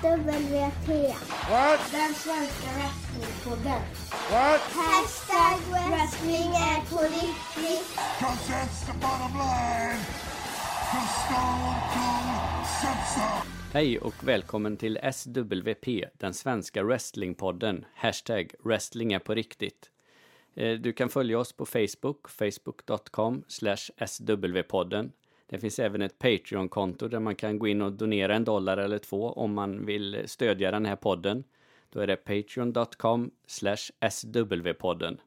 SWP. What? Den svenska wrestlingpodden. What? Hashtag wrestling är på riktigt. Cause that's the bottom line. Cause Stone Cold said so. Hej och välkommen till SWP, den svenska wrestlingpodden. Hashtag wrestling är på riktigt. Eh, Du kan följa oss på Facebook, facebook.com swpodden. Det finns även ett Patreon-konto där man kan gå in och donera en dollar eller två om man vill stödja den här podden. Då är det patreon.com swpodden.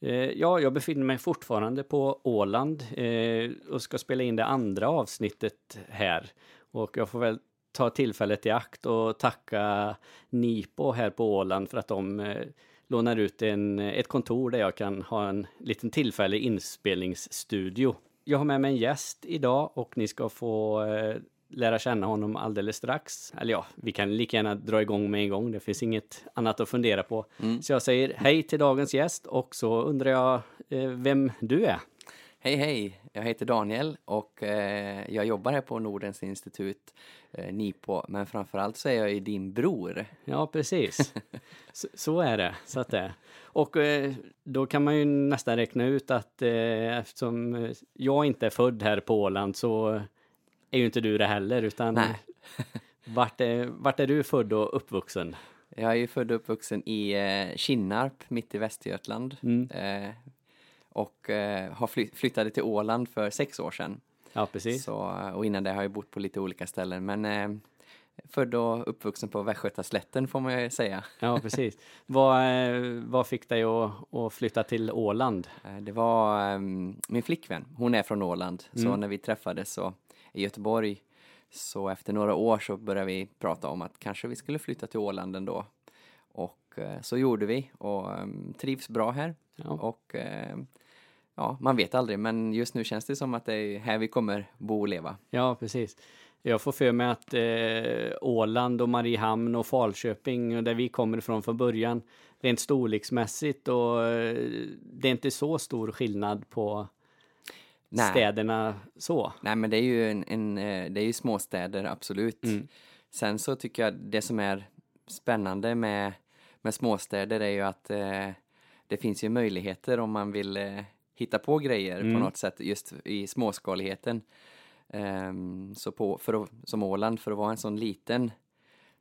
Eh, ja, jag befinner mig fortfarande på Åland eh, och ska spela in det andra avsnittet här. Och jag får väl ta tillfället i akt och tacka Nipo här på Åland för att de eh, lånar ut en, ett kontor där jag kan ha en liten tillfällig inspelningsstudio. Jag har med mig en gäst idag och ni ska få eh, lära känna honom alldeles strax. Eller ja, vi kan lika gärna dra igång med en gång. Det finns inget annat att fundera på. Så jag säger hej till dagens gäst och så undrar jag eh, vem du är. Hej hej, jag heter Daniel och eh, jag jobbar här på Nordens institut, eh, NIPO, men framförallt så är jag ju din bror. Ja, precis. Så, så är det. Så att det. Och eh, då kan man ju nästan räkna ut att eh, eftersom eh, jag inte är född här på Åland så är ju inte du det heller, utan Nej. vart, är, vart är du född och uppvuxen? Jag är ju född och uppvuxen i eh, Kinnarp, mitt i Västergötland. Mm. Eh, och eh, har fly- flyttade till Åland för sex år sedan. Ja, precis. Så, och innan det har jag bott på lite olika ställen, men eh, född och uppvuxen på Västgötaslätten får man ju säga. Ja, precis. vad, eh, vad fick dig att, att flytta till Åland? Eh, Det var ehm, min flickvän, hon är från Åland, så Mm. när vi träffades så, i Göteborg så efter några år så började vi prata om att kanske vi skulle flytta till Åland ändå. Och eh, så gjorde vi och ehm, trivs bra här. Ja. Och ehm, ja, man vet aldrig men just nu känns det som att det är här vi kommer bo och leva. Ja, precis. Jag får för mig att eh, Åland och Mariehamn och Falköping, och där vi kommer ifrån från början, rent storleksmässigt och eh, det är inte så stor skillnad på Nej. städerna så. Nej men det är ju en, en eh, det är ju småstäder absolut. Mm. Sen så tycker jag det som är spännande med, med småstäder är ju att eh, det finns ju möjligheter om man vill eh, hitta på grejer Mm. på något sätt just i småskaligheten. Ehm, så på, för att, som Åland, för att vara en sån liten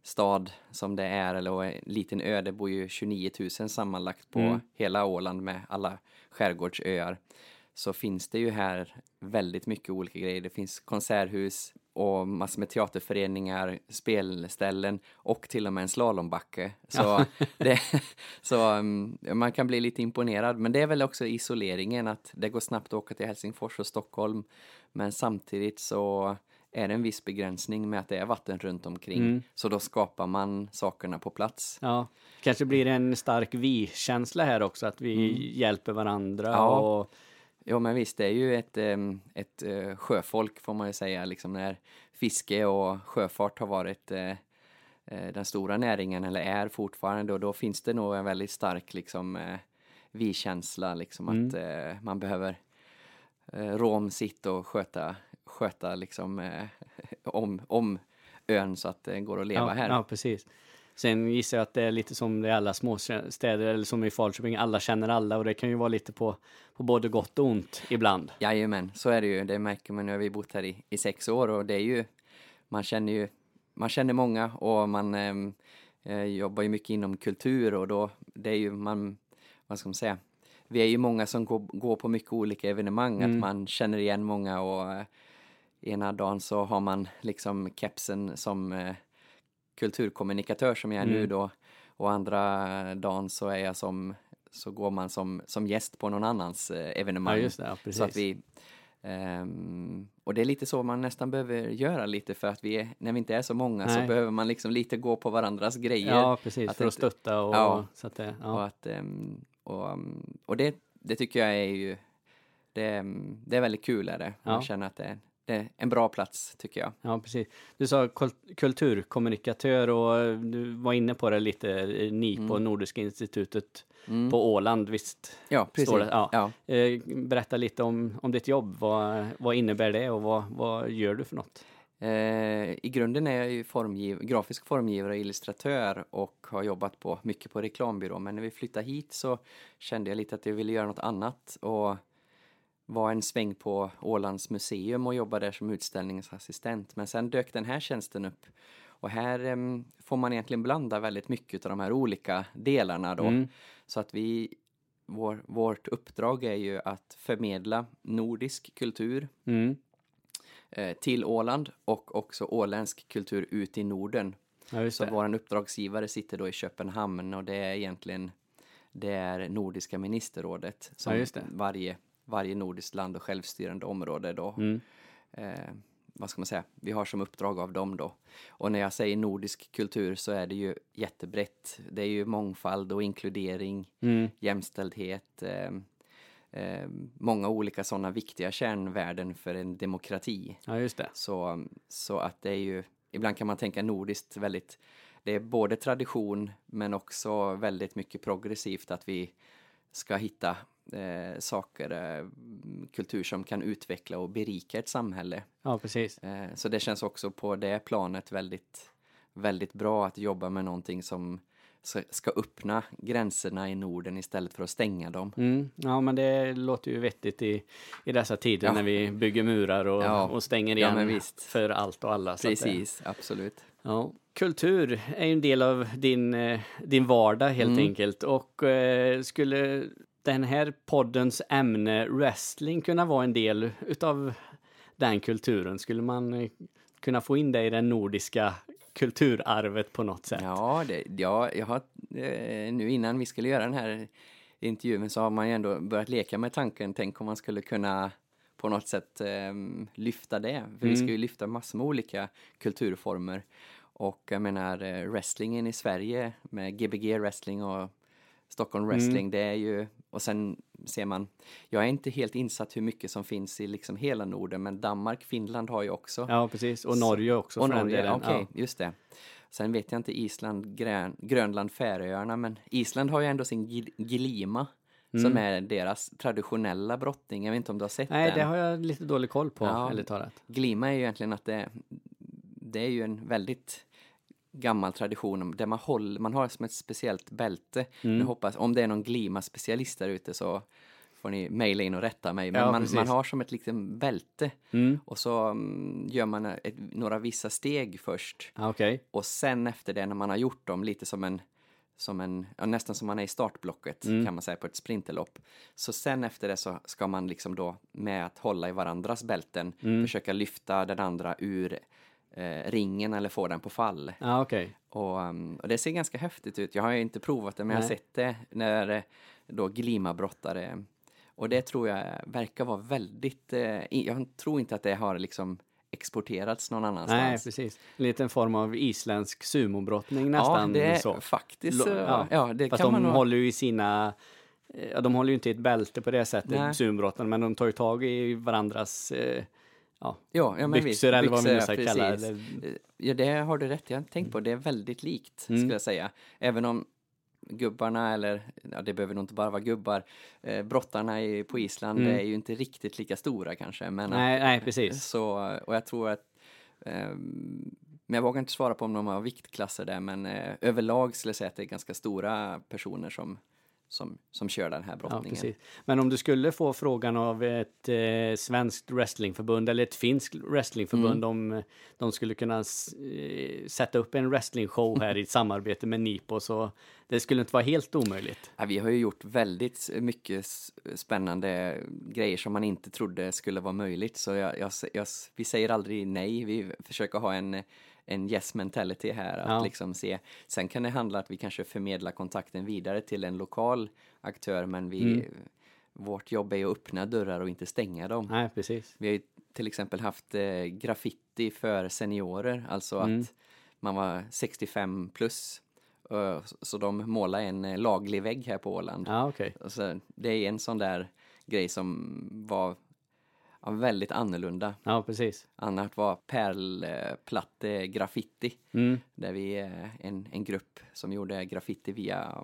stad som det är, eller en liten ö, det bor ju 29 000 sammanlagt på Mm. hela Åland med alla skärgårdsöar så finns det ju här väldigt mycket olika grejer. Det finns konserthus och massor med teaterföreningar, spelställen och till och med en slalombacke. Så, det, så um, man kan bli lite imponerad. Men det är väl också isoleringen att det går snabbt att åka till Helsingfors och Stockholm. Men samtidigt så är det en viss begränsning med att det är vatten runt omkring. Mm. Så då skapar man sakerna på plats. Ja, kanske blir det en stark vi-känsla här också, att vi hjälper varandra. Mm. Ja. Och, Ja men visst, det är ju ett, em, ett eh, sjöfolk får man ju säga, liksom när fiske och sjöfart har varit eh, eh, den stora näringen, eller är fortfarande, och då finns det nog en väldigt stark liksom vi-känsla, liksom att eh, man behöver eh, rå om sitt och sköta, sköta liksom om, om ön så att det går att leva ja, här. ja, precis. Sen gissar jag att det är lite som det är alla småstäder, eller som i Falköping, alla känner alla och det kan ju vara lite på, på både gott och ont ibland. Jajamän, så är det ju. Det märker man nu har vi bott här i, i sex år och det är ju, man känner ju, man känner många och man ehm, eh, jobbar ju mycket inom kultur och då, det är ju man, vad ska man säga, vi är ju många som går, går på mycket olika evenemang, att man känner igen många och eh, ena dagen så har man liksom kepsen som eh, kulturkommunikatör som jag är nu Mm. då och andra dagen så är jag som så går man som, som gäst på någon annans eh, evenemang. Ja, det. Ja. Så att vi, ehm, och det är lite så man nästan behöver göra lite för att vi är, när vi inte är så många så Nej. behöver man liksom lite gå på varandras grejer. Ja, precis. Att för att inte- stötta och Ja. så att det, Och, ja. att, ehm, och, um, och det, det tycker jag är ju, det, ehm, det är väldigt kul är det. Ja. känner att det är, det är en bra plats tycker jag. ja, precis. Du sa kul- kulturkommunikatör och du var inne på det lite, eh, ni på Nordiska institutet Mm. på Åland, visst? Ja, precis. Ja. Ja. Eh, berätta lite om, om ditt jobb. Vad, vad innebär det och vad, vad gör du för något? Eh, I grunden är jag ju formgiv grafisk formgivare och illustratör och har jobbat på, mycket på reklambyrå. Men när vi flyttade hit så kände jag lite att jag ville göra något annat och var en sväng på Ålands museum och jobbade där som utställningsassistent. Men sen dök den här tjänsten upp och här em, får man egentligen blanda väldigt mycket av de här olika delarna då. Mm. Så att vi, vår, vårt uppdrag är ju att förmedla nordisk kultur Mm. eh, till Åland och också åländsk kultur ut i Norden. Ja, Så vår uppdragsgivare sitter då i Köpenhamn och det är egentligen det är Nordiska ministerrådet som Ja, varje, varje nordiskt land och självstyrande område då Mm. eh, vad ska man säga, vi har som uppdrag av dem då. Och när jag säger nordisk kultur så är det ju jättebrett. Det är ju mångfald och inkludering, Mm. jämställdhet, eh, eh, många olika sådana viktiga kärnvärden för en demokrati. Ja, just det. Så, så att det är ju, ibland kan man tänka nordiskt väldigt, det är både tradition men också väldigt mycket progressivt att vi ska hitta eh, saker, eh, kultur som kan utveckla och berika ett samhälle. Ja, precis. Eh, så det känns också på det planet väldigt, väldigt bra att jobba med någonting som ska- öppna gränserna i Norden istället för att stänga dem. Mm. Ja, men det låter ju vettigt i, i dessa tider Ja. när vi bygger murar och, Ja. och stänger Ja, igen visst. för allt och alla. att det- Precis, absolut. Ja. Kultur är ju en del av din, eh, din vardag helt Mm. enkelt. Och eh, skulle den här poddens ämne wrestling kunna vara en del utav den kulturen? Skulle man eh, kunna få in det i det nordiska kulturarvet på något sätt? Ja, det, ja jag har, eh, nu innan vi skulle göra den här intervjun så har man ju ändå börjat leka med tanken, tänk om man skulle kunna på något sätt eh, lyfta det. För vi ska ju lyfta massor med olika kulturformer. Och jag menar eh, wrestlingen i Sverige med Gbg wrestling och Stockholm wrestling, det är ju, och sen ser man, jag är inte helt insatt hur mycket som finns i liksom hela Norden, men Danmark, Finland har ju också. Ja, precis. Och Norge också Och Norge, okej, just det. Sen vet jag inte Island, Grön, Grönland, Färöarna, men Island har ju ändå sin gil- Gilima som är deras traditionella brottning. Jag vet inte om du har sett Mm. Nej, den? det har jag lite dålig koll på, Ja. ärligt talat. Glima är ju egentligen att det, det är ju en väldigt gammal tradition där man, håller, man har som ett speciellt bälte. Mm. Nu hoppas, om det är någon glima-specialist där ute så får ni mejla in och rätta mig. Men Ja, man, man har som ett litet bälte Mm. och så mm, gör man ett, några vissa steg först. Okej. Och sen efter det när man har gjort dem lite som en, som en ja, nästan som man är i startblocket Mm. kan man säga på ett sprinterlopp. Så sen efter det så ska man liksom då med att hålla i varandras bälten Mm. försöka lyfta den andra ur eh, ringen eller få den på fall. Ja, okej. Och, um, och det ser ganska häftigt ut. Jag har ju inte provat det men jag har Nej. sett det när eh, då Glima-brottare och det tror jag verkar vara väldigt, eh, jag tror inte att det har liksom exporterats någon annanstans. Nej, precis. En liten form av isländsk sumobrottning nästan ja, det är så. faktiskt så. Lo- Ja, ja det Fast kan de man håller ju i sina... eh, Ja, de håller ju inte i ett bälte på det sättet, Nej. sumbrottarna, men de tar ju tag i varandras eh, ja, ja, men byxor visst, eller vad vi nu ska kalla det. Ja, det har du rätt Jag har inte tänkt på. Det är väldigt likt, Mm. skulle jag säga. Även om gubbarna, eller ja, det behöver nog inte bara vara gubbar, eh, brottarna i, på Island Mm. är ju inte riktigt lika stora kanske. Men Nej, nej, precis. Så, och jag tror att ehm, men jag vågar inte svara på om de har viktklasser där, men eh, överlag skulle jag säga att det är ganska stora personer som, som, som kör den här Ja, brottningen. precis. Men om du skulle få frågan av ett eh, svenskt wrestlingförbund eller ett finskt wrestlingförbund Mm. om eh, de skulle kunna eh, sätta upp en wrestlingshow här i samarbete med Nipo så det skulle inte vara helt omöjligt. Ja, vi har ju gjort väldigt mycket spännande grejer som man inte trodde skulle vara möjligt. Så jag, jag, jag, vi säger aldrig nej. Vi försöker ha en, en yes mentality här. Att Ja. liksom se. Sen kan det handla att vi kanske förmedlar kontakten vidare till en lokal aktör. Men vi, Mm. vårt jobb är att öppna dörrar och inte stänga dem. Nej, precis. Vi har ju till exempel haft eh, graffiti för seniorer. Alltså Mm. att man var 65 plus. eh, så- Så de målade en eh, laglig vägg här på Åland. Ja, okej. Alltså, det är en sån där grej som var ja, väldigt annorlunda. Ja, precis. Annat var pärlplatte graffiti. Mm. Där vi är en, en grupp som gjorde graffiti via,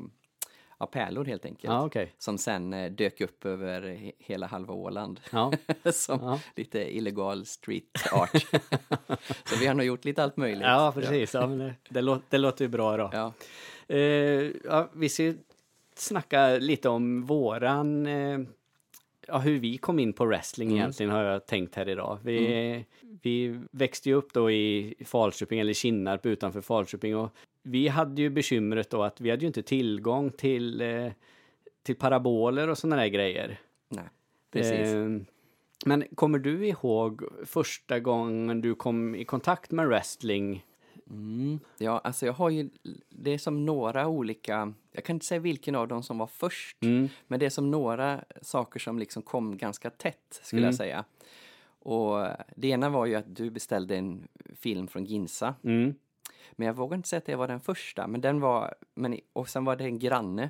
ja, pärlor helt enkelt. Ja, okej. Som sen eh, dök upp över he- hela halva Åland. Ja. som Ja. lite illegal street art. så vi har nog gjort lite allt möjligt. Ja, precis. Ja, det, det, låter, det låter ju bra då. Eh, vi ska snacka lite om våran... Eh, ja, hur vi kom in på wrestling Mm. egentligen har jag tänkt här idag. Vi, vi växte ju upp då i Falköping, eller Kinnarp utanför Falköping. Och vi hade ju bekymret då att vi hade ju inte tillgång till, eh, till paraboler och sådana där grejer. Nej, precis. Eh, men kommer du ihåg första gången du kom i kontakt med wrestling? Mm. Ja, alltså jag har ju, det är som några olika, jag kan inte säga vilken av dem som var först, Mm. men det är som några saker som liksom kom ganska tätt, skulle Mm. jag säga. Och det ena var ju att du beställde en film från Ginsa, Mm. men jag vågar inte säga att det var den första, men den var, men, och sen var det en granne,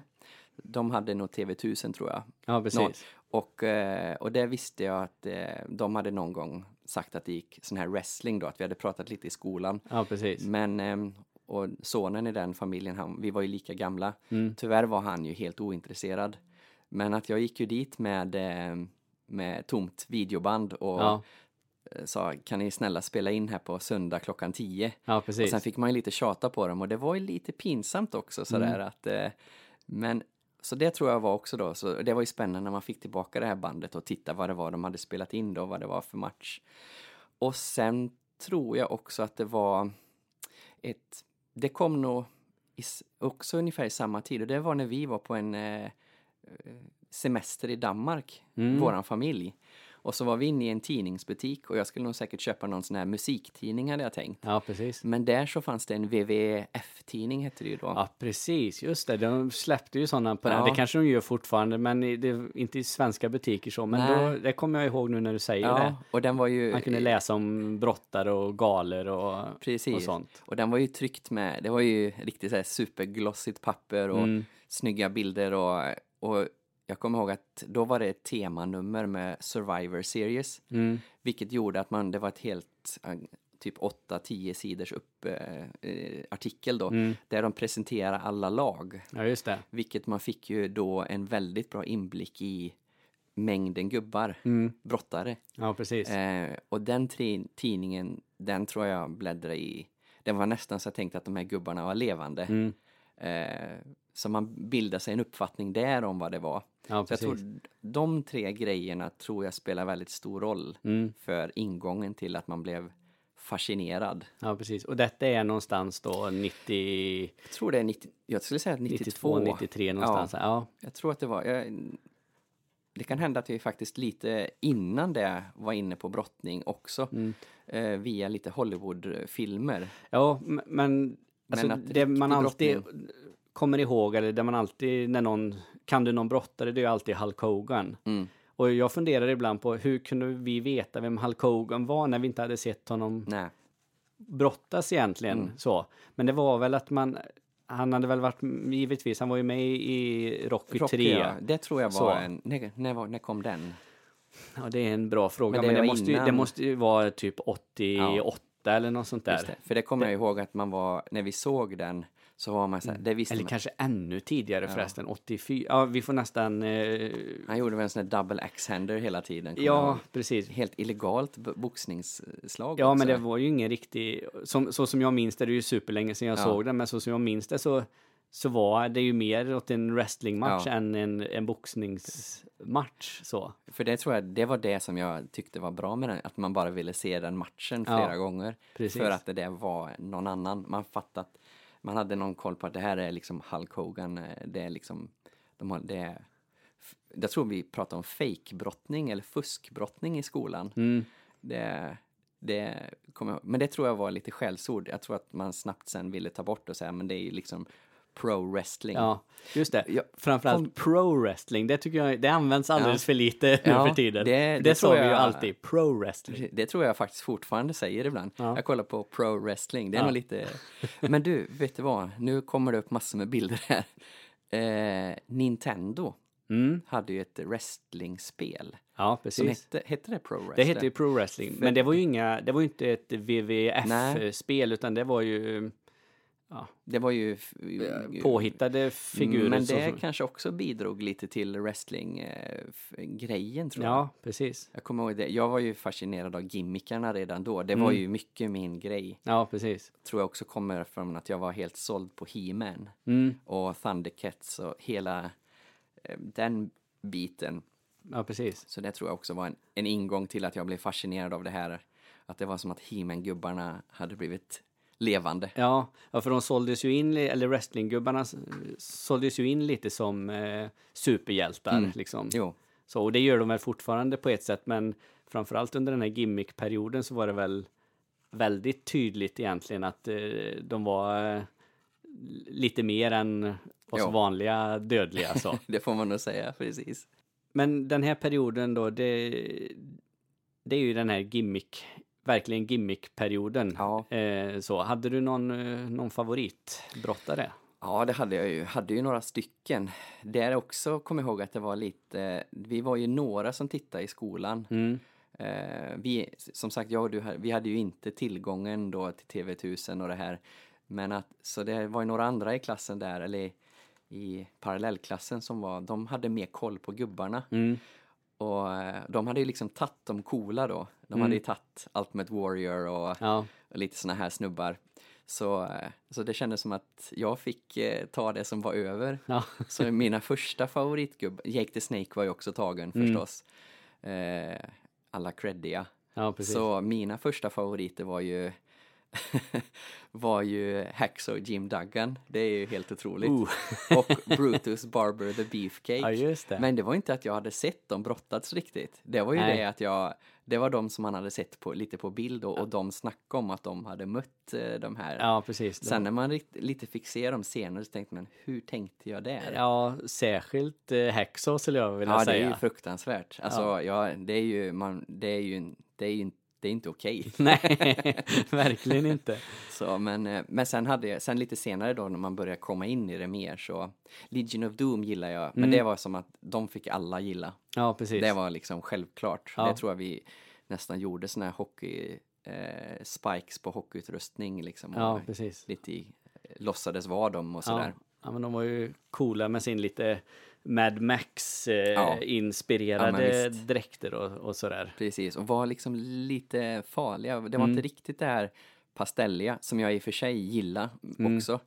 de hade nog TV1000 tror jag. Ja, precis. Någon. Och, eh, och det visste jag att eh, de hade någon gång sagt att det gick sån här wrestling då, att vi hade pratat lite i skolan. Ja, precis. Men, ehm, och sonen i den familjen, han, vi var ju lika gamla. Mm. Tyvärr var han ju helt ointresserad. Men att jag gick ju dit med, ehm, med tomt videoband och Ja, eh, sa kan ni snälla spela in här på söndag klockan 10? ja Och precis. sen fick man ju lite tjata på dem och det var ju lite pinsamt också sådär Mm. att eh, Men så det tror jag var också då, så det var ju spännande när man fick tillbaka det här bandet och titta vad det var de hade spelat in då, vad det var för match. Och sen tror jag också att det var ett, det kom nog i, också ungefär i samma tid och det var när vi var på en eh, semester i Danmark, Mm. våran familj. Och så var vi inne i en tidningsbutik och jag skulle nog säkert köpa någon sån här musiktidning hade jag tänkt. Ja, precis. Men där så fanns det en WWF-tidning hette det ju då. Ja, precis. Just det. De släppte ju sådana på den. Ja. Det kanske de gör fortfarande, men i, det, inte i svenska butiker så. Men Nej. då, det kommer jag ihåg nu när du säger Ja, det. och den var ju... Man kunde läsa om brottare och galer och, Precis. och sånt. Och den var ju tryckt med, det var ju riktigt så här superglossigt papper och Mm. snygga bilder och, och jag kommer ihåg att då var det ett temanummer med Survivor Series. Mm. Vilket gjorde att man, det var ett helt, eh, typ 8-10 sidors upp eh, eh, artikel då. Mm. Där de presenterar alla lag. Ja, just det. Vilket man fick ju då en väldigt bra inblick i mängden gubbar, Mm. brottare. Ja, precis. Eh, och den tidningen, den tror jag bläddrade i. Den var nästan så jag tänkte att de här gubbarna var levande. Mm. Eh, så man bildade sig en uppfattning där om vad det var. Ja, Så jag tror de tre grejerna tror jag spelar väldigt stor roll Mm. för ingången till att man blev fascinerad. Ja, precis. Och detta är någonstans då 90, Jag tror det är 90, jag skulle säga att 92. 92, 93 någonstans. Ja. Jag tror att det var, jag, det kan hända att vi faktiskt lite innan det var inne på brottning också. Mm. Eh, via lite Hollywoodfilmer. Ja, men, alltså, att det man alltid brottning- kommer ihåg, eller det man alltid, när någon, kan du någon brottare, det är ju alltid Hulk Hogan. Mm. Och jag funderar ibland på hur kunde vi veta vem Hulk Hogan var när vi inte hade sett honom Nej. brottas egentligen Mm. så. Men det var väl att man, han hade väl varit, givetvis, han var ju med i Rocky, Rocky, 3. ja. Det tror jag Så. var en, när, när, när kom den? Ja, det är en bra fråga, Men men det det, var måste, ju, det måste ju vara typ 88 eller något sånt där. det. För det kommer jag ihåg att man var, när vi såg den så var man så här, det visste Mm. Eller man. kanske ännu tidigare förresten, 84. Ja, vi får nästan... Eh, Han gjorde väl en sån här double axe-hander hela tiden. ja, precis. Helt illegalt boxningsslag Ja, också. men det var ju ingen riktig... Som, så som jag minns det, det är ju superlänge sedan jag Ja. såg den, men så som jag minns det så, så var det ju mer åt en wrestlingmatch Ja. än en, en boxningsmatch. Så. För det tror jag, det var det som jag tyckte var bra med den, att man bara ville se den matchen Ja, flera gånger. precis. För att det där var någon annan. Man fattat, man hade någon koll på att det här är liksom Hulk Hogan, eh, det är liksom, de har, det är, jag tror vi pratar om fake-brottning eller fuskbrottning i skolan. Mm. Det, det jag, men det tror jag var lite skällsord. Jag tror att man snabbt sen ville ta bort och säga, men det är ju liksom pro-wrestling. Ja, just det. Ja, Framförallt kom- pro-wrestling, det tycker jag, det används alldeles Ja. för lite nu Ja, för tiden. det- Det, det sa tror vi ju jag- alltid, pro-wrestling. Det tror jag faktiskt fortfarande säger ibland. Ja. Jag kollar på pro wrestling, det är Ja. nog lite... Men du, vet du vad? Nu kommer det upp massor med bilder här. Eh, Nintendo Mm. hade ju ett wrestlingspel. Ja, Som precis. hette, hette det pro wrestling? Det hette ju pro wrestling, men det var ju inga, det var ju inte ett. WWF-spel utan det var ju ja, Det var ju... påhittade figurer. Men det som- kanske också bidrog lite till wrestling-grejen tror jag. Ja, precis. Jag kommer ihåg det. Jag var ju fascinerad av gimmickarna redan då. Det var Mm. ju mycket min grej. Ja, precis. Tror jag också kommer från att jag var helt såld på He-Man Mm. och Thundercats och hela eh, den biten. Ja, precis. Så det tror jag också var en, en ingång till att jag blev fascinerad av det här. Att det var som att He-Man-gubbarna hade blivit levande. Ja, för de såldes ju in, eller wrestlinggubbarna såldes ju in lite som eh, superhjältar. Mm. Liksom. Jo, Så, och det gör de väl fortfarande på ett sätt, men framförallt under den här gimmickperioden så var det väl väldigt tydligt egentligen att eh, de var eh, lite mer än oss Ja. vanliga dödliga. Så. det får man nog säga, precis. Men den här perioden då, det, det är ju den här gimmick, verkligen gimmickperioden. Ja. Eh, så, hade du någon, eh, någon favoritbrottare? Ja, det hade jag ju. Hade ju några stycken. Där också kom jag ihåg att det var lite, vi var ju några som tittade i skolan. Mm. Eh, vi, som sagt, jag och du, vi hade ju inte tillgången då till TV1000 och det här. Men att, så det var ju några andra i klassen där, eller i parallellklassen som var, de hade mer koll på gubbarna. Mm. Och eh, de hade ju liksom tagit de coola då. De Mm. hade ju tagit Ultimate Warrior och Ja, och lite såna här snubbar. Så, eh, så det kändes som att jag fick eh, ta det som var över. ja. Så mina första favoritgubbar, Jake the Snake var ju också tagen Mm. förstås. Eh, alla creddiga. ja. Så mina första favoriter var ju var ju Hacksaw Jim Duggan. Det är ju helt otroligt. Oh. Och Brutus Barber the Beefcake. Ja, det. Men det var inte att jag hade sett dem brottats riktigt. Det var ju Nej. det att jag, det var de som man hade sett på, lite på bild och, och de snackade om att de hade mött eh, de här. Ja, precis. Sen när man lite fick se dem senare så tänkte man, hur tänkte jag där? Ja, särskilt eh, Hacksaw skulle jag vilja Ja, det säga. är ju fruktansvärt. Alltså, ja. det är ju, man, det är ju, det är ju det är inte okej. Nej, verkligen inte. Så, men, eh, men sen hade jag, sen lite senare då när man började komma in i det mer så Legion of Doom gillar jag, men Mm. det var som att de fick alla gilla. Ja, precis. Det var liksom självklart. Ja. Det tror jag vi nästan gjorde såna här hockey eh, spikes på hockeyutrustning liksom. Ja, precis. lite i, låtsades vara dem och Ja. sådär. ja, men de var ju coola med sin lite Mad Ja. Max-inspirerade Ja, men visst. dräkter och, och sådär. Precis, och var liksom lite farliga. Det var Mm. inte riktigt det här pastelliga som jag i och för sig gillar Mm. också.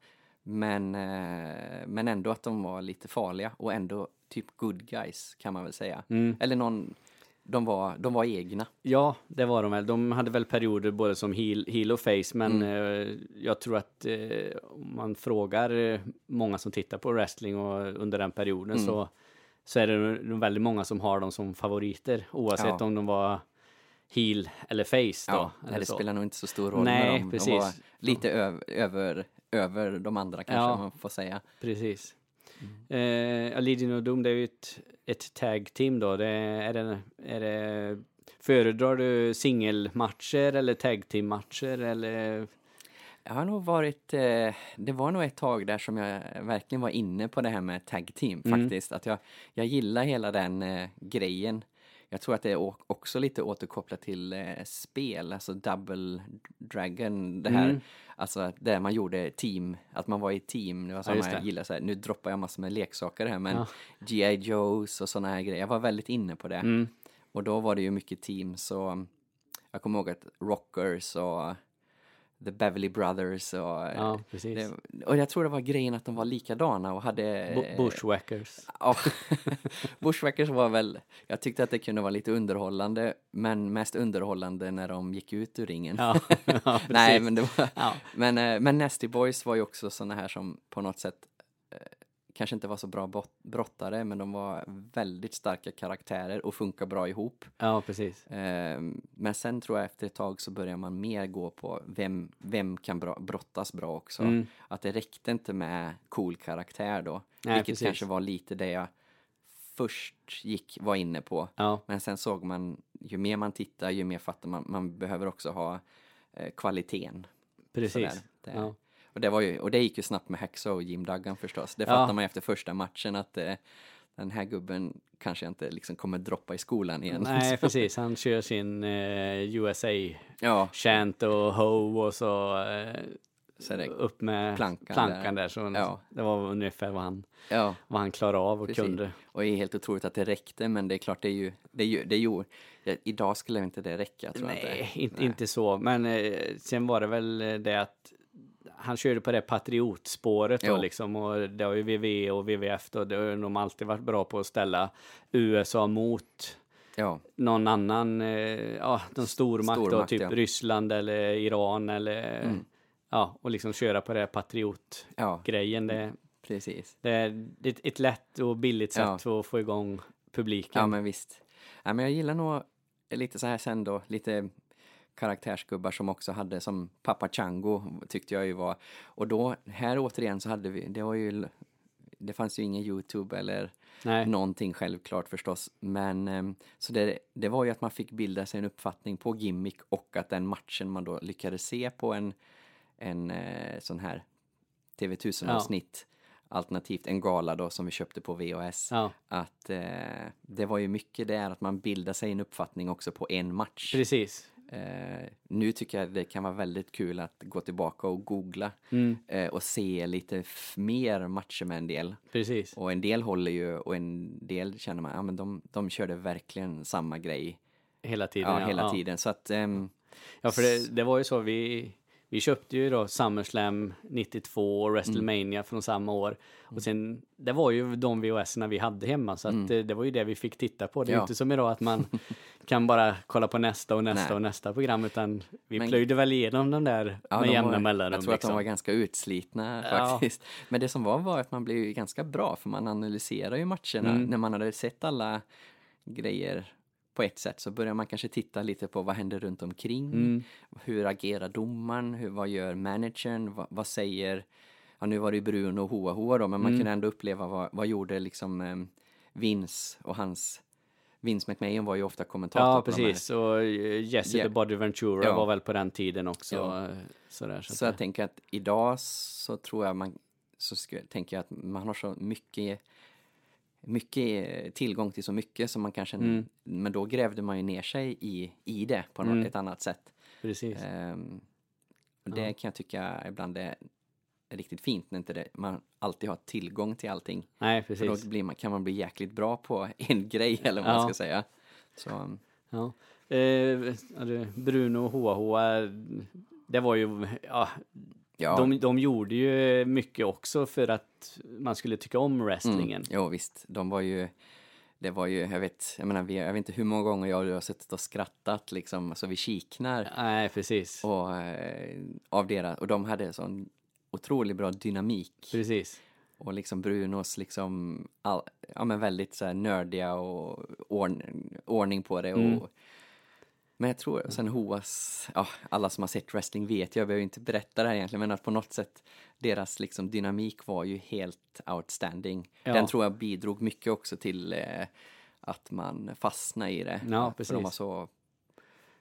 Men, eh, men ändå att de var lite farliga och ändå typ good guys kan man väl säga. Mm. Eller någon, de var, de var egna. Ja, det var de väl. De hade väl perioder både som heel, heel och face, men Mm. eh, jag tror att eh, om man frågar eh, många som tittar på wrestling och under den perioden Mm. så, så är det nog väldigt många som har dem som favoriter, oavsett Ja. om de var heel eller face då. Ja, eller det så. spelar nog inte så stor roll Nej, med dem. precis. De var lite över, över, över de andra kanske Ja. man får säga. Precis. Mm. Eh, Legion of Doom, det är ju ett, ett tag team då. Det är, det, är det, föredrar du singelmatcher eller tag team matcher eller? Jag har nog varit, eh, det var nog ett tag där som jag verkligen var inne på det här med tag team Mm. faktiskt. Att jag, jag gillar hela den eh, grejen. Jag tror att det är också lite återkopplat till eh, spel, alltså Double Dragon, det här, Mm. alltså där man gjorde team, att man var i team, det var samma just jag det. gillar så här, nu droppar jag massor med leksaker här men Ja. G.I. Joes och såna här grejer, jag var väldigt inne på det. Mm. Och då var det ju mycket team så jag kommer ihåg att Rockers och The Beverly Brothers och, Ja, precis. det, och jag tror det var grejen att de var likadana och hade Bu- Bushwhackers. Ja, Bushwhackers var väl, jag tyckte att det kunde vara lite underhållande men mest underhållande när de gick ut ur ringen. Ja, ja. Nej men det var, Ja. men, eh, men Nasty Boys var ju också såna här som på något sätt kanske inte var så bra brottare men de var väldigt starka karaktärer och funkar bra ihop. ja, precis. Ehm, Men sen tror jag efter ett tag så börjar man mer gå på vem, vem kan bra, brottas bra också. Mm. Att det räckte inte med cool karaktär då. Nej, vilket precis. kanske var lite det jag först gick, var inne på. Ja, Men sen såg man, ju mer man tittar ju mer fattar man, man behöver också ha eh, kvaliteten. precis. Sådär. Ja. Och, det var ju, och det gick ju snabbt med Hacksaw och Jim Duggan förstås. Det Ja. fattar man ju efter första matchen att eh, den här gubben kanske inte liksom kommer droppa i skolan igen. Nej, precis. Han kör sin eh, USA Ja, och ho och så eh, så upp med plankan plankan, där. där. så Ja. Det var ungefär vad han, ja, vad han klarade av och Precis. kunde. och det är helt otroligt att det räckte, men det är klart, det är ju, det är ju, det är ju ja, idag skulle inte det räcka tror jag Nej, inte. inte, inte så. Men eh, sen var det väl eh, det att han körde på det patriotspåret då liksom och det har ju WWE och WWF då, det har de alltid varit bra på att ställa USA mot Ja, någon annan, eh, ja, någon stormakt, då, Stormakt, typ ja. Ryssland eller Iran eller Mm. ja, och liksom köra på det patriotgrejen. ja, Det, precis. det är ett, ett lätt och billigt sätt Ja. att få igång publiken. Ja, men visst. Ja, men jag gillar nog lite så här sen då, lite karaktärsgubbar som också hade som Papa Chango tyckte jag ju var. Och då, här återigen så hade vi, det var ju, det fanns ju ingen Youtube eller Nej. någonting självklart förstås. Men ehm, så det, det var ju att man fick bilda sig en uppfattning på gimmick och att den matchen man då lyckades se på en, en eh, sån här TV1000-avsnitt alternativt en gala då som vi köpte på VHS. Ja, Att eh, det var ju mycket där att man bildar sig en uppfattning också på en match. precis. Eh, nu tycker jag det kan vara väldigt kul att gå tillbaka och googla Mm, eh, och se lite mer matcher med en del. precis. Och en del håller ju och en del känner man, ja men de, de körde verkligen samma grej Hela tiden. ja, hela tiden. Så att, ehm, Ja, för det, det var ju så, vi, vi köpte ju då SummerSlam 92 och WrestleMania från samma år. Och sen, det var ju de VHS-erna vi hade hemma, så att det, det var ju det vi fick titta på. Det är Ja. inte som idag att man kan bara kolla på nästa och nästa Nej. och nästa program, utan vi Men- plöjde väl igenom de där Ja, med de jämna var, mellanrum. Jag tror att de liksom. var ganska utslitna Ja. faktiskt. Men det som var var att man blev ju ganska bra för man analyserar ju matcherna. Mm. När man hade sett alla grejer på ett sätt så börjar man kanske titta lite på vad händer runt omkring. Mm. Hur agerar domaren? Hur, vad gör managern? Vad, vad säger... Ja, nu var det ju Bruno och Hoa Hoa då, men man Mm. kunde ändå uppleva vad, vad gjorde liksom eh, Vince och hans... Vince McMahon var ju ofta kommentator Ja, precis. Och eh, Jesse Ja. the Body Ventura Ja. var väl på den tiden också. Ja. eh, Sådär, så Så jag tänker att idag så tror jag man så tänker jag att man har så mycket mycket eh, tillgång till så mycket som man kanske Mm. men då grävde man ju ner sig i, i det på något, Mm. ett annat sätt. Precis. Ehm, och det Ja. kan jag tycka ibland är riktigt fint när inte det, man alltid har tillgång till allting. Nej, För precis. då blir man, kan man bli jäkligt bra på en grej eller vad man Ja. ska säga. Så, um, Ja. Eh, Bruno och Hoa Hoa, det var ju, ja, ja, de, de gjorde ju mycket också för att man skulle tycka om wrestlingen. Mm. Jo visst, de var ju det var ju, jag vet, jag menar, jag vet inte hur många gånger jag och du har suttit och skrattat liksom, så vi kiknar Nej, precis. och, eh, av deras, och de hade sån otroligt bra dynamik. Precis. Och liksom Brunos liksom, all, ja men väldigt så här nördiga och ordn, ordning på det och Mm. Men jag tror, sen Hoas, ja alla som har sett wrestling vet, jag behöver inte berätta det här egentligen, men att på något sätt deras liksom dynamik var ju helt outstanding. Ja. Den tror jag bidrog mycket också till eh, att man fastnade i det. Ja, För de var precis. så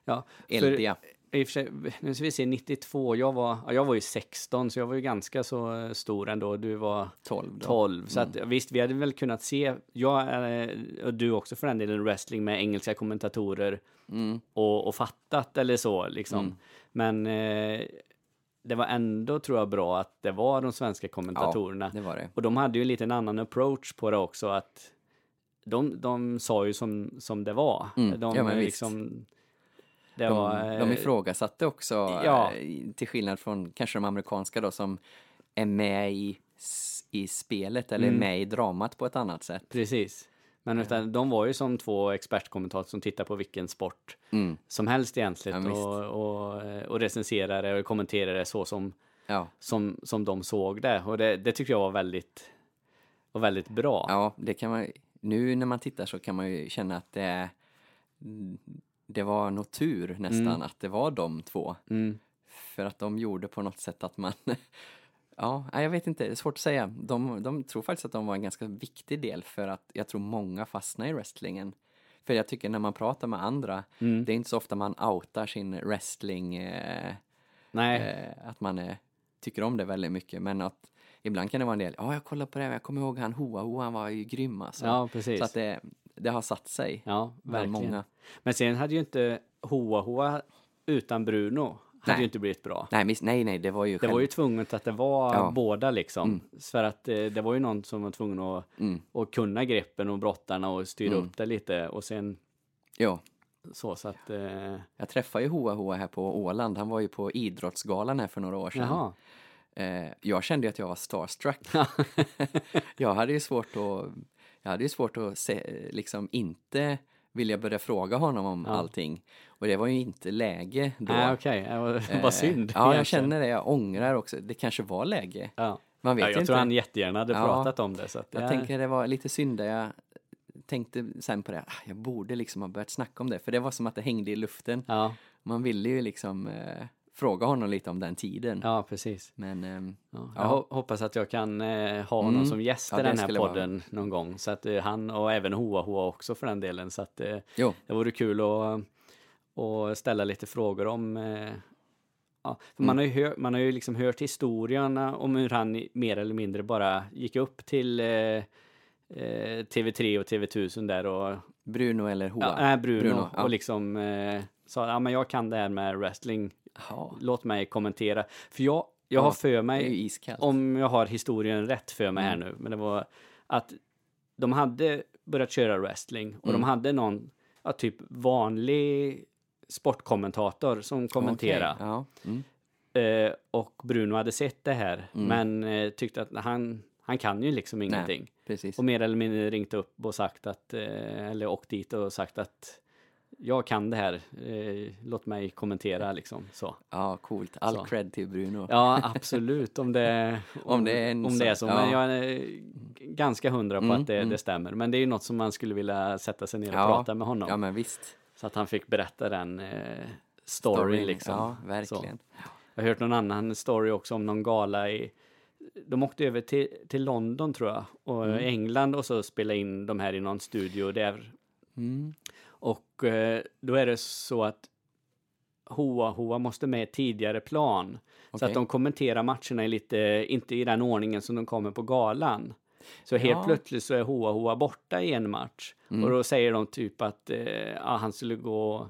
Ja, eldiga. I och för sig, nu ska vi se, 92, jag var, ja, jag var ju 16 så jag var ju ganska så eh, stor ändå. Du var 12 då. 12. Så att, visst, vi hade väl kunnat se, jag eh, och du också för den delen, wrestling med engelska kommentatorer Mm. och, och fattat eller så liksom. Mm. Men eh, det var ändå, tror jag, bra att det var de svenska kommentatorerna. Det var det. Och de hade ju en annan approach på det också, att de, de sa ju som, som det var. Mm, De, ja, liksom, det De, var, de eh, ifrågasatte också, ja. eh, till skillnad från kanske de amerikanska då som är med i, i spelet eller Mm. med i dramat på ett annat sätt. Precis. Men utan, de var ju som två expertkommentatorer som tittar på vilken sport Mm. som helst egentligen Ja, och, och, eh, och recenserar det och kommenterar det så som, Ja. som, som de såg det. Och det, det tycker jag var väldigt, var väldigt bra. ja, det kan man nu när man tittar så kan man ju känna att det det var nog tur nästan Mm. att det var de två. Mm. För att de gjorde på något sätt att man Ja, jag vet inte, det är svårt att säga. De, de tror faktiskt att de var en ganska viktig del för att jag tror många fastnar i wrestlingen. För jag tycker när man pratar med andra, Mm. det är inte så ofta man outar sin wrestling, eh, eh, att man eh, tycker om det väldigt mycket. Men att ibland kan det vara en del, ja jag kollar på det, jag kommer ihåg han Hoa Hoa, han var ju grym alltså. ja precis. Så att det, det har satt sig ja, verkligen. många. Men sen hade ju inte Hoa Hoa utan Bruno hade ju inte blivit bra. Nej, miss, nej, nej, det var ju Det själv... var ju tvunget att det var Ja. båda liksom. För att eh, det var ju någon som var tvungen att, Mm. att kunna greppen och brottarna och styra upp det lite och sen Ja, så så att... Eh, jag träffade ju Hoa Hoa här på Åland. Han var ju på Idrottsgalan här för några år sedan. jaha. Eh, jag kände ju att jag var starstruck. jag hade ju svårt att, jag hade ju svårt att se, liksom inte vilja börja fråga honom om allting. Och det var ju inte läge då. Nej okej, var Eh, vad synd. Ja, jag känner det. Jag ångrar också. Det kanske var läge. Ja. Man vet ja, jag inte. tror han jättegärna hade Ja. pratat om det. Så att Jag tänker det var lite synd jag tänkte sen på det. Ah, jag borde liksom ha börjat snacka om det. För det var som att det hängde i luften. Ja, Man ville ju liksom eh, fråga honom lite om den tiden. ja precis. Men ehm, Ja. Ja. Jag ho- hoppas att jag kan eh, ha honom Mm. som gäst Ja, i det den här skulle vara- podden någon gång. Så att eh, han och även Hoa Hoa också för den delen. Så att eh, jo, det vore kul att, att ställa lite frågor om Ja, Mm. man, har ju hör, man har ju liksom hört historierna om hur han mer eller mindre bara gick upp till eh, eh, TV3 och TV1000 där och Bruno eller Hoa? ja, nej, Bruno, Bruno, ja. och liksom eh, sa ja men jag kan det här med wrestling, Ja, låt mig kommentera. För jag, jag har Ja, för är ju mig, om jag har historien rätt för mig Mm. här nu, men det var att de hade börjat köra wrestling och de Mm. hade någon, ja, typ vanlig sportkommentator som kommenterade. Okej, Ja. Mm. Eh, och Bruno hade sett det här, Mm. men eh, tyckte att han, han kan ju liksom ingenting. Precis. Och mer eller mindre ringt upp och sagt att, eh, eller åkt dit och sagt att jag kan det här, eh, låt mig kommentera liksom så. Ja, coolt. All Så. cred till Bruno. Ja, absolut om det, Om det är en om det är så. så- Men ja. jag är ganska hundra på Mm, att det, mm. det stämmer. Men det är ju något som man skulle vilja sätta sig ner och Ja. prata med honom. Ja, men visst. Så att han fick berätta den eh, storyn Storyn, liksom. Ja, Så. verkligen. Jag har hört någon annan story också om någon gala i de åkte över till, till London tror jag och Mm. England och så spelade in de här i någon studio där. Mm. Och eh, då är det så att Hoa Hoa måste med tidigare plan. Så Okej. att de kommenterar matcherna i lite, inte i den ordningen som de kommer på galan. Så helt Ja. plötsligt så är Hoa Hoa borta i en match. Mm. Och då säger de typ att eh, ja, han skulle gå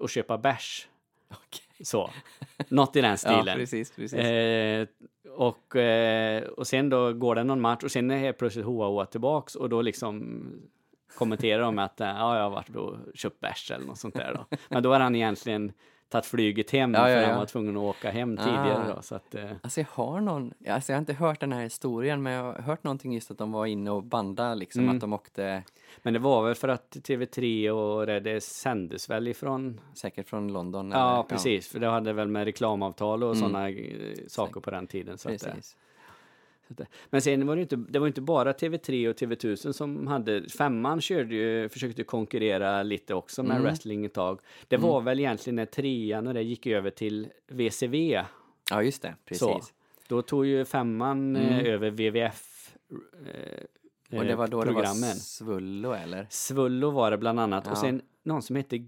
och köpa bärs. Okej. Så. Något i den stilen. Ja, precis, precis. Eh, och, eh, och sen då går det någon match och sen är helt plötsligt Hoa Hoa tillbaks och då liksom kommenterar de att eh, ja, jag har varit och köpt bärs eller något sånt där då. Men då har han egentligen tagit flyget hem Ja, ja, för ja. han var tvungen att åka hem tidigare Ah. då. Så att, eh, Alltså jag har någon, alltså jag har inte hört den här historien men jag har hört någonting just att de var inne och bandade liksom, Mm. att de åkte men det var väl för att TV3 och det, det sändes väl ifrån säkert från London. Ja, eller- precis. För det hade väl med reklamavtal och Mm. sådana eh, saker på den tiden. Så eh, precis. Att Men sen var det inte, det var inte bara TV3 och TV1000 som hade, femman körde ju, försökte konkurrera lite också med Mm. wrestling ett tag. Det var väl egentligen när trean och det gick över till VCV. Ja, just det, precis. Så. Då tog ju femman eh, Mm. över VVF eh, Och det var då det programmen. var Svullo eller? Svullo var det bland annat Ja. och sen någon som hette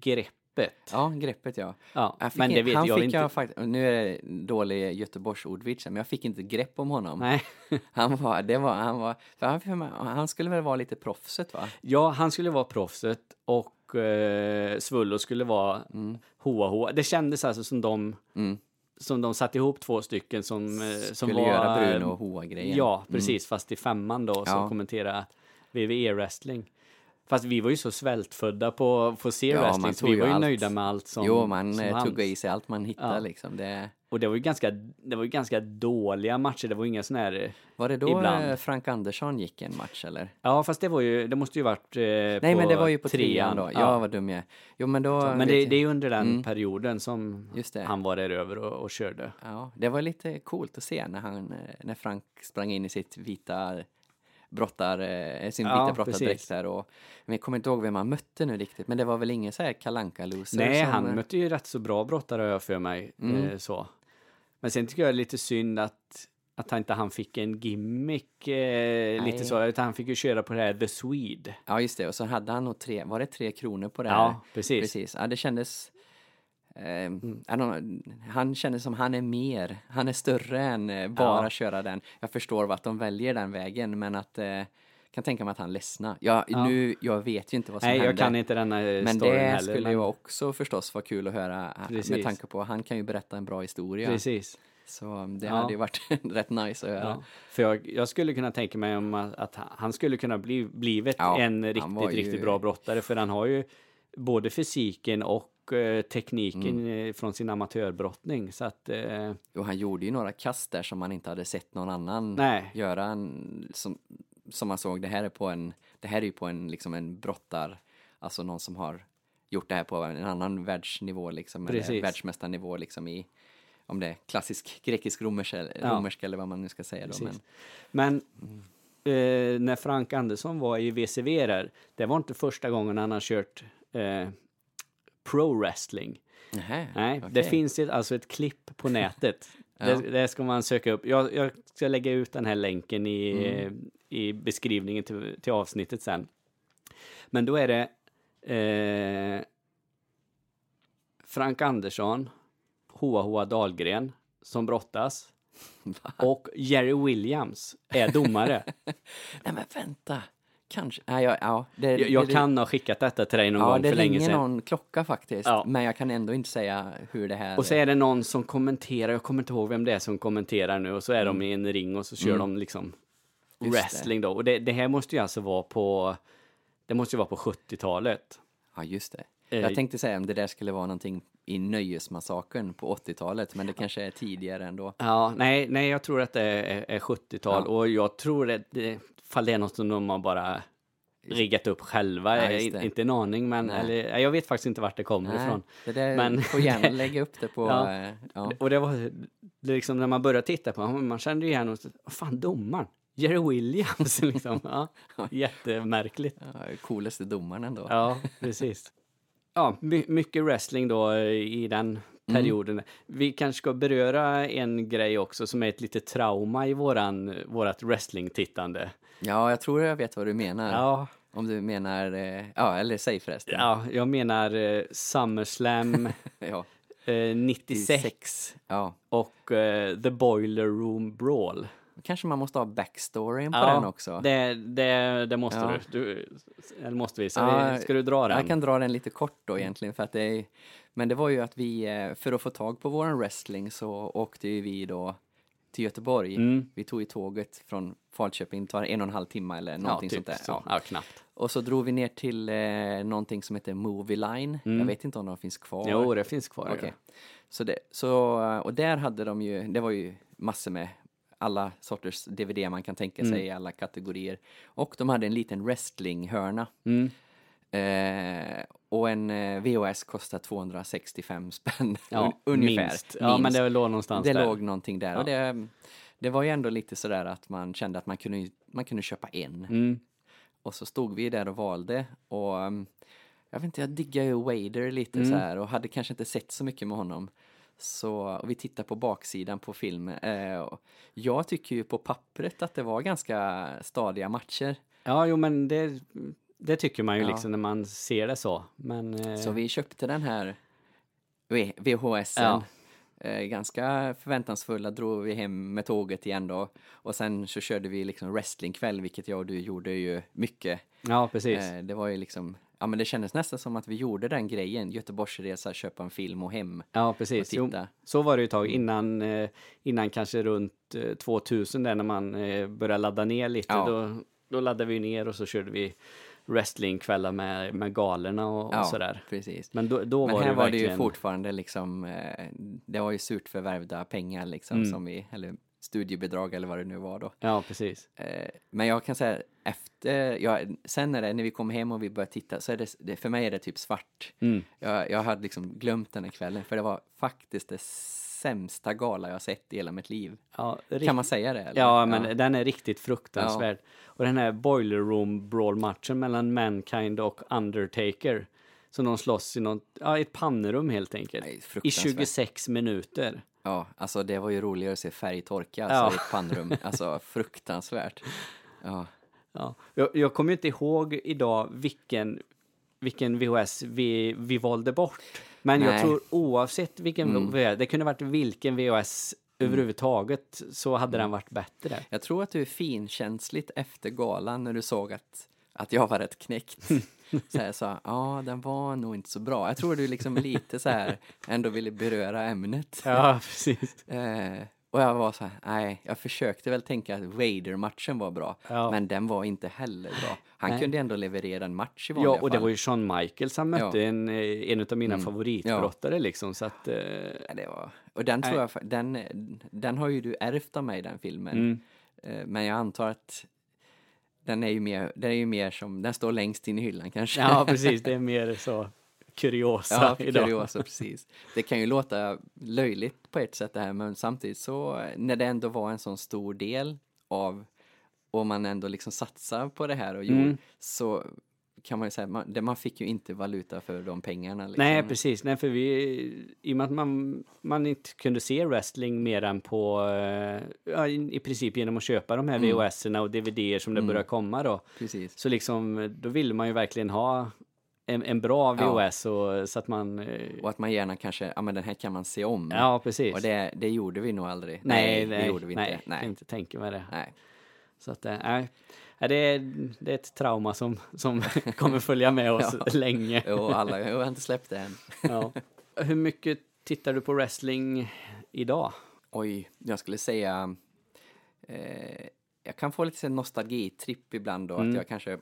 Greppet. Ja, greppet ja. Ja, Jag fick men det vet han jag fick inte. Jag fakt- nu är det dålig Göteborgsordvits men jag fick inte grepp om honom. Nej. Han var, det var, han var, han, han skulle väl vara lite proffset va? Ja, han skulle vara proffset och eh, Svullo skulle vara Hoa Hoa. Det kändes alltså som de, Mm. som de satte ihop två stycken som, eh, som Skulle var... göra Bruno och Hoa-grejen. Ja, precis. Fast i femman då, som Ja. kommenterade WWE-wrestling. Fast vi var ju så svältfödda på att få se Ja, wrestling, så tog vi var ju allt. nöjda med allt som jo, man som eh, tuggade i sig allt man hittade Ja. liksom. Det, Och det var ju ganska, det var ju ganska dåliga matcher, det var inga såna här... eh, var det då Ibland. eh, Frank Andersson gick en match eller? Ja, fast det var ju, det måste ju varit eh, Nej, på men det var ju på trean då. Ja, Ja. vad dum jag är. Jo, men då... Men det, det är ju under den Mm. perioden som han var där över och, och körde. Ja, det var lite coolt att se när han, eh, när Frank sprang in i sitt vita brottar, eh, sin Ja, vita brottardräkt där och men jag kommer inte ihåg vem han mötte nu riktigt, men det var väl ingen så här kalanka loser Nej, som, han eh, mötte ju rätt så bra brottare har jag för mig. Mm. Eh, så. Men sen tycker jag det är lite synd att, att han inte han fick en gimmick, eh, lite så, utan han fick ju köra på det här The Swede. Ja, just det. Och så hade han nog tre, var det tre kronor på det här? Ja, precis. Precis. Ja, det kändes... Eh, I don't know, han kändes som han är mer, han är större än eh, bara Ja. köra den. Jag förstår att de väljer den vägen, men att eh, kan tänka mig att han ledsnar. Jag, Ja. nu, jag vet ju inte vad som Nej, hände. jag kan inte eh, Men det heller. skulle men- ju också förstås vara kul att höra Precis. med tanke på han kan ju berätta en bra historia. Precis. Så det Ja. hade ju varit rätt nice att höra. Ja. För jag, jag skulle kunna tänka mig om att, att han skulle kunna bli blivit en riktigt, ju- riktigt bra brottare. För han har ju både fysiken och eh, tekniken Mm. eh, från sin amatörbrottning. Så att, eh, Och han gjorde ju några kast där som man inte hade sett någon annan nej, göra. En, som, som man såg, det här är på en, det här är ju på en, liksom en brottar, alltså någon som har gjort det här på en annan världsnivå liksom, eller världsmästarnivå liksom i, om det är klassisk grekisk-romersk eller, Ja. romersk eller vad man nu ska säga då. Precis. Men, Men eh, när Frank Andersson var i WCW där, det var inte första gången han har kört eh, pro-wrestling. Nej, okej. det finns ett, alltså ett klipp på nätet. Ja. det, det ska man söka upp. Jag, jag ska lägga ut den här länken i, Mm. i beskrivningen till, till avsnittet sen. Men då är det eh, Frank Andersson, Hoa Hoa Dahlgren som brottas och Jerry Williams är domare. Nej men vänta, kanske, nej, ja, ja, det, jag jag det, kan ha skickat detta till dig någon Ja, gång det för länge ringer sedan. någon klocka faktiskt, Ja. men jag kan ändå inte säga hur det här Och så är det någon som kommenterar, jag kommer inte ihåg vem det är som kommenterar nu, och så är de i en ring och så kör de liksom Mm. Just det. wrestling då. Och det, det här måste ju alltså vara på, det måste ju vara på 70-talet. Ja, just det. Eh, Jag tänkte säga om det där skulle vara någonting i Nöjesmassakern på 80-talet, men det kanske är tidigare ändå. Ja, nej, nej, jag tror att det är, är 70-tal Ja. och jag tror att det, fall det är något som de har bara riggat upp själva, Ja, inte en aning, men Nej. eller, nej, jag vet faktiskt inte vart det kommer ifrån. det där Men- får gärna lägga upp det på... Ja. eh, ja. Och det var det liksom när man började titta på man kände ju igen och fan domaren? Jerry Williams liksom. Ja, jättemärkligt. Ja, coolaste domaren ändå. Ja, precis. Ja, my mycket wrestling då eh, i den perioden. Vi kanske ska beröra en grej också som är ett litet trauma i våran, vårat wrestling-tittande. Ja, jag tror jag vet vad du menar. Ja, Om du menar... eh, Ja, eller säg förresten. ja, jag menar eh, SummerSlam Ja. eh, 96 ja. och eh, The Boiler Room Brawl. Kanske man måste ha backstoryn på Ja, den också. Det, det, det måste Ja. du. du. Eller måste vi? Så Ja, vi, ska du dra den? Jag kan dra den lite kort då egentligen för att det Men det var ju att vi, eh, för att få tag på våran wrestling så åkte ju vi då till Göteborg. Mm. Vi tog ju tåget från Falköping, det tar en och en halv timme eller någonting ja, sånt där. Så. Ja. Ja, knappt. Och så drog vi ner till eh, någonting som heter Movie Line. Jag vet inte om de finns kvar. Mm. Jo, det finns kvar. Ja. Så det, så, och där hade de ju, det var ju massor med alla sorters DVD man kan tänka sig Mm. i alla kategorier. Och de hade en liten wrestlinghörna. Mm. Eh, och en eh, VHS kostar 265 spänn Ja, un- ungefär. minst. Ja, men det låg någonstans det där. låg någonting där. Ja. Och det, det var ju ändå lite sådär att man kände att man kunde, man kunde köpa en. Mm. Och så stod vi där och valde och um, jag vet inte, jag diggar ju Wader lite Mm. så här och hade kanske inte sett så mycket med honom. Så och vi tittar på baksidan på filmen. Eh, jag tycker ju på pappret att det var ganska stadiga matcher. Ja, jo, men det, det tycker man ju Ja. liksom när man ser det så. Men, eh, Så vi köpte den här VHSen. Ja. Eh, ganska förväntansfulla drog vi hem med tåget igen då. Och sen så körde vi liksom wrestlingkväll, vilket jag och du gjorde ju mycket. ja, precis. Eh, det var ju liksom, ja men det kändes nästan som att vi gjorde den grejen, Göteborgsresa, köpa en film och hem. Ja, precis. Jo, så var det ju ett tag innan, eh, innan kanske runt eh, 2000 där när man eh, började ladda ner lite. Ja. Då, då laddade vi ner och så körde vi wrestlingkvällar med, med galerna och, Ja, och sådär. precis. Men då, då Men var här det var det verkligen... ju fortfarande liksom, eh, det var ju surt förvärvda pengar liksom Mm. som vi, eller studiebidrag eller vad det nu var då. Ja, precis. Eh, men jag kan säga efter, ja, sen är det, när vi kom hem och vi började titta så är det, det för mig är det typ svart. Mm. Jag, jag hade liksom glömt den här kvällen för det var faktiskt det sämsta gala jag sett i hela mitt liv. Ja, Kan man säga det? Eller? Ja, men den är riktigt fruktansvärd. Och den här Boiler Room Brawl-matchen mellan Mankind och Undertaker. Som de slåss i något, ja, ett pannrum helt enkelt. Nej, I fruktansvärt. 26 minuter. Ja, alltså det var ju roligare att se färg torka Ja. alltså, i ett pannrum. Alltså fruktansvärt. Ja, Ja. Jag, jag kommer ju inte ihåg idag vilken, vilken VHS vi, vi valde bort. Men jag Nej. tror oavsett vilken Mm. VHS, det kunde varit vilken VHS överhuvudtaget så hade den varit bättre. Jag tror att du är finkänsligt efter galan när du såg att, att jag var rätt knäckt. Så här sa, ja den var nog inte så bra. Jag tror du liksom lite så här ändå ville beröra ämnet. Ja, precis. Eh, och jag var så här, nej, jag försökte väl tänka att Vader-matchen var bra, Ja. men den var inte heller bra. Han Nej. kunde ändå leverera en match i vanliga Ja, och det fall. var ju Shawn Michaels han mötte, Ja. en, eh, en av mina Mm. favoritbrottare liksom, så att... Eh, Ja, det var... Och den tror jag, den, den har ju du ärvt av mig, den filmen. mm, Eh, Men jag antar att den är ju mer, den är ju mer som, den står längst in i hyllan kanske. ja, precis, det är mer så kuriosa Ja, idag. kuriosa, precis. Det kan ju låta löjligt på ett sätt det här, men samtidigt så när det ändå var en sån stor del av och man ändå liksom satsar på det här och gjorde, Mm. så kan man ju säga, man, man fick ju inte valuta för de pengarna. Liksom. Nej, precis. Nej, för vi, i och med att man, man inte kunde se wrestling mer än på, eh, ja, i, princip genom att köpa de här Mm. VHS-erna och DVD som det Mm. börjar komma då. Precis. Så liksom, då ville man ju verkligen ha en, en bra Ja. VHS och, så att man... eh, Och att man gärna kanske, ja men den här kan man se om. Ja, precis. Och det, det gjorde vi nog aldrig. nej, det gjorde vi inte. nej, jag kan Nej. inte tänka mig det. nej. Så att, eh, nej. Nej, Det är, det är ett trauma som, som kommer följa med oss Ja. länge. Jo, alla, jag har inte släppt det än. Ja. Hur mycket tittar du på wrestling idag? Oj, jag skulle säga... Eh, jag kan få lite nostalgitripp ibland då, Mm. att jag kanske...